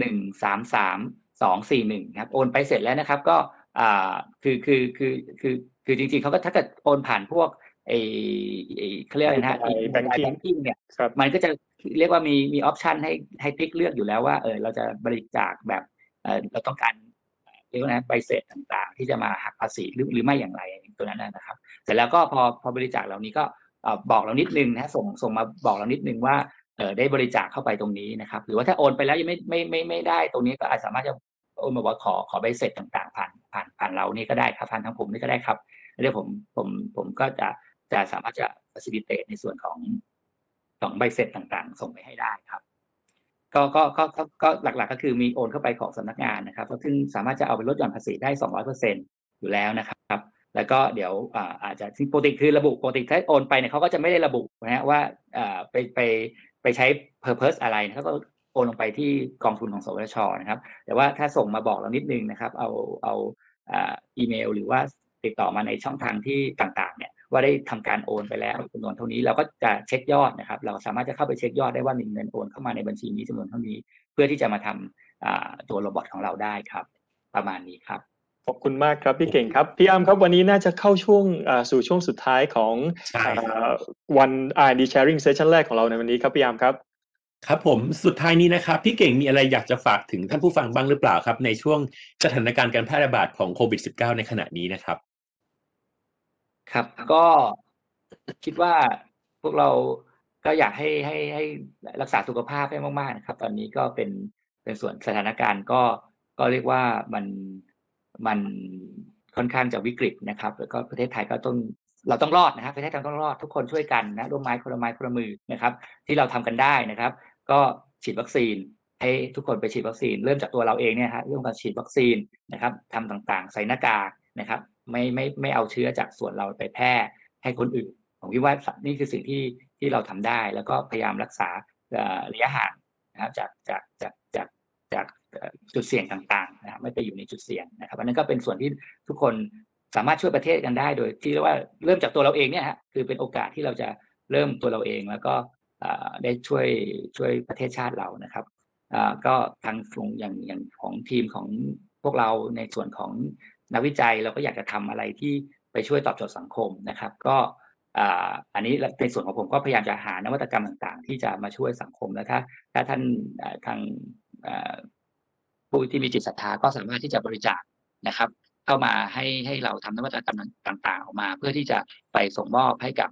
1 3 3 2 4 1นะครับโอนไปเสร็จแล้วนะครับก็อ่าคือคือคือคือคือจริงๆเขาก็ถ้าเกิดโอนผ่านพวกไอ้ไอ้เขาเรียกอะไรนะฮะ Mobile banking แบงกิ้งเนี่ยครับมันก็จะเรียกว่ามีมีออปชันให้ให้คลิกเลือกอยู่แล้วว่าเออเราจะบริจาคแบบเออเราต้องการ เรียกว่านะใบเสร็จต่างๆ ที่จะมาหักภาษีหรือหรือไม่อย่างไรตัวนั้นนะครับ เสร็จแล้วก็พอพอบริจาคเหล่านี้ก็บอกเรานิดนึงนะส่งส่งมาบอกเรานิดนึงว่าเออได้บริจาคเข้าไปตรงนี้นะครับ หรือว่าถ้าโอนไปแล้วยังไม่ไม่ไม่ไม่ได้ตรงนี้ก็อาจสามารถจะโอนมาบอกขอขอใบเสร็จต่างๆ ผ่านผ่านผ่านเรานี่ก็ได้ครับผ่านทางผมนี่ก็ได้ครับเดี๋ยวผมผมผมก็จะจะสามารถจะ facilitate ในส่วนของของใบเสร็จต่างๆ ส่งไปให้ได้ครับ ก็ก็ก็ก็หลักๆ ก็คือมีโอนเข้าไปของสำนักงานนะครับซึ่งสามารถจะเอาไปลดหย่อนภาษีได้200%อยเปอร์เซ็นอยู่แล้วนะครับ แล้วก็เดี๋ยวอาจจะปกติคือระบุปกติถ้าโอนไปเนี่ยเขาก็จะไม่ได้ระบุนะฮะว่าไปไปไปใช้ purpose อะไรนะเขาก็โอนลงไปที่กองทุนของสวทชนะครับ แต่ว่าถ้าส่งมาบอกเรานิดนึงนะครับ เอาเอาอีเมล หรือว่าติดต่อมาในช่องทางที่ต่างๆ เนี่ย ว่าได้ทำการโอนไปแล้วจำนวนเท่านี้เราก็จะเช็คยอดนะครับ เราสามารถจะเข้าไปเช็คยอดได้ว่ามีเงินโอนเข้ามาในบัญชีนี้จำนวนเท่านี้ เพื่อที่จะมาทำอ่าตัวโรบอทของเราได้ครับ ประมาณนี้ครับขอบคุณมากครับพี่เก่งครับพี่อ้ำครับวันนี้น่าจะเข้าช่วงอ่าสู่ช่วงสุดท้ายของใช่ครับอ่าวัน R&D Sharing Session แรกของเราในวันนี้ครับพี่อ้ำครับครับผมสุดท้ายนี้นะครับพี่เก่งมีอะไรอยากจะฝากถึงท่านผู้ฟังบ้างหรือเปล่าครับ ในช่วงสถานการณ์การแพร่ระบาดของโควิด -19 ในขณะนี้นะครับ ครับ ก็คิดว่าพวกเราก็อยากให้ให้ให้รักษาสุขภาพให้มากๆนะครับ ตอนนี้ก็เป็นเป็นส่วนสถานการณ์ก็ก็เรียกว่ามันมันค่อนข้างจะวิกฤตนะครับ แล้วก็ประเทศไทยก็ต้องเราต้องรอดนะครับประเทศไทยต้องรอดทุกคนช่วยกันนะร่วมไม้คนละไม้คนละมือนะครับ ที่เราทำกันได้นะครับ ก็ฉีดวัคซีนให้ทุกคนไปฉีดวัคซีน เริ่มจากตัวเราเองเนี่ยฮะเรื่องการฉีดวัคซีนนะครับทำต่างๆ ใส่หน้ากาก นะครับ ไม่ไม่ไม่เอาเชื้อจากส่วนเราไปแพร่ให้คนอื่น ผมคิดว่านี่คือสิ่งที่ที่เราทำได้ แล้วก็พยายามรักษาระยะห่างนะครับจากจากจากจากจากจุดเสี่ยงต่างๆนะครับไม่ไปอยู่ในจุดเสี่ยงนะครับอันนั้นก็เป็นส่วนที่ทุกคนสามารถช่วยประเทศกันได้ โดยที่เรียกว่าเริ่มจากตัวเราเองเนี่ยฮะคือเป็นโอกาสที่เราจะเริ่มตัวเราเองแล้วก็ได้ช่วยช่วยประเทศชาติเรานะครับก็ทางของอย่างอย่างของทีมของพวกเราในส่วนของ นักวิจัยเราก็อยากจะทำอะไรที่ไปช่วยตอบโจทย์สังคมนะครับ ก็อันนี้ในส่วนของผมก็พยายามจะหานวัตกรรมต่างๆ ที่จะมาช่วยสังคมแล้วถ้าถ้าท่านทางผู้ที่มีจิตศรัทธาก็สามารถที่จะบริจาคนะครับ เข้ามาให้ให้เราทำนวัตกรรมต่าง ๆ ออกมา เพื่อที่จะไปส่งมอบให้กับ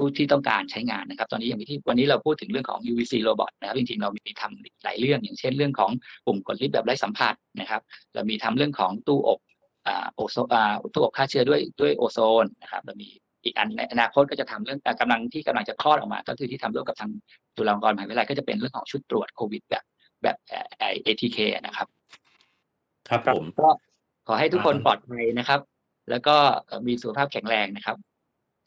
ผู้ที่ต้องการใช้งานนะครับ ตอนนี้อย่างที่วันนี้เราพูดถึงเรื่องของ UVC robot นะครับจริงๆเรามีทำหลายเรื่อง อย่างเช่นเรื่องของปุ่มกดลิฟต์แบบไร้สัมผัสนะครับเรามีทำเรื่องของตู้อบอ่าโอโซอ่าตู้อบฆ่าเชื้อด้วยด้วยโอโซนนะครับเรามีอีกอันในอนาคตก็จะทำเรื่องอ่ากำลังที่กำลังจะคลอดออกมา ก็คือที่ทำร่วมกับทางจุฬาลงกรณ์มหาวิทยาลัยก็จะเป็นเรื่องของชุดตรวจโควิดแบบแบบเอ่อ ATK นะครับ ครับผมก็ขอให้ทุกคนอ่าปลอดภัยนะครับ แล้วก็เอ่อมีสุขภาพแข็งแรงนะครับ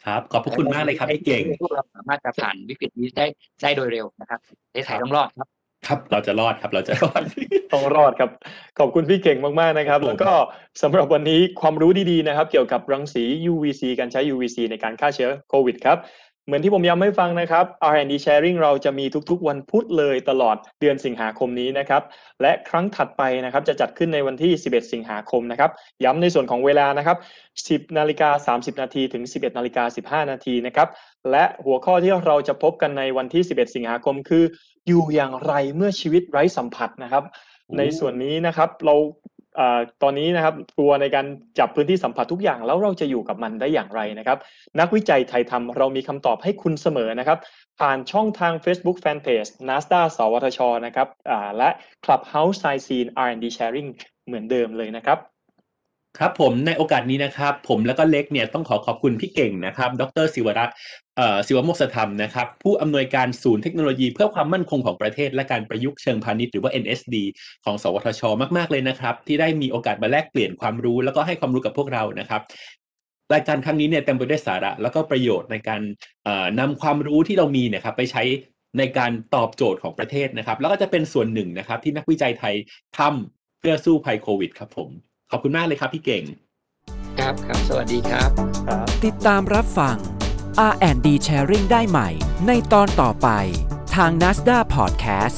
ครับ ขอบพระคุณมากเลยครับพี่เก่งให้พวกเราสามารถจะผ่านวิกฤตนี้ได้ได้โดยเร็วนะครับประเทศไทยต้องรอดครับครับเราจะรอดครับเราจะรอดต้องรอดครับ ขอบคุณพี่เก่งมากๆนะครับครับผมแล้วก็สำหรับวันนี้ความรู้ดีๆนะครับ เกี่ยวกับรังสี UVC การใช้ UVC ในการฆ่าเชื้อโควิดครับ เหมือนที่ผมย้ำให้ฟังนะครับ R&D Sharing เราจะมีทุกๆ วันพุธเลยตลอดเดือนสิงหาคมนี้นะครับ และครั้งถัดไปนะครับ จะจัดขึ้นในวันที่ 11 สิงหาคมนะครับ ย้ำในส่วนของเวลานะครับ 10 นาฬิกา 30 นาทีถึง 11 นาฬิกา 15 นาทีนะครับ และหัวข้อที่เราจะพบกันในวันที่ 11 สิงหาคมคือ อยู่อย่างไรเมื่อชีวิตไร้สัมผัสนะครับ ในส่วนนี้นะครับเราอ่า ตอนนี้นะครับกลัวในการจับพื้นที่สัมผัสทุกอย่างแล้วเราจะอยู่กับมันได้อย่างไรนะครับ นักวิจัยไทยทำเรามีคำตอบให้คุณเสมอนะครับ ผ่านช่องทาง Facebook Fanpage NASDA สวทชนะครับและ Clubhouse s i c e n R&D Sharing เหมือนเดิมเลยนะครับครับผมในโอกาสนี้นะครับ ผมแล้วก็เล็กเนี่ยต้องขอขอบคุณพี่เก่งนะครับ ดรศิวรักษ์ ศิวโมกษธรรมนะครับผู้อำนวยการศูนย์เทคโนโลยีเพื่อความมั่นคงของประเทศและการประยุกต์เชิงพาณิชย์หรือว่า NSD ของ สวทช มาก ๆ เลยนะครับ ที่ได้มีโอกาสมาแลกเปลี่ยนความรู้ แล้วก็ให้ความรู้กับพวกเรานะครับรายการครั้งนี้เนี่ยเต็มไปด้วยสาระ แล้วก็ประโยชน์ในการเอ่อนำความรู้ที่เรามีเนะครับไปใช้ในการตอบโจทย์ของประเทศนะครับ แล้วก็จะเป็นส่วนหนึ่งนะครับ ที่นักวิจัยไทยทำเพื่อสู้ภัยโควิดครับผมขอบคุณมากเลยครับพี่เก่ง ครับครับสวัสดีครับ ติดตามรับฟัง R&D Sharing ได้ใหม่ ในตอนต่อไปทาง NASDA Podcast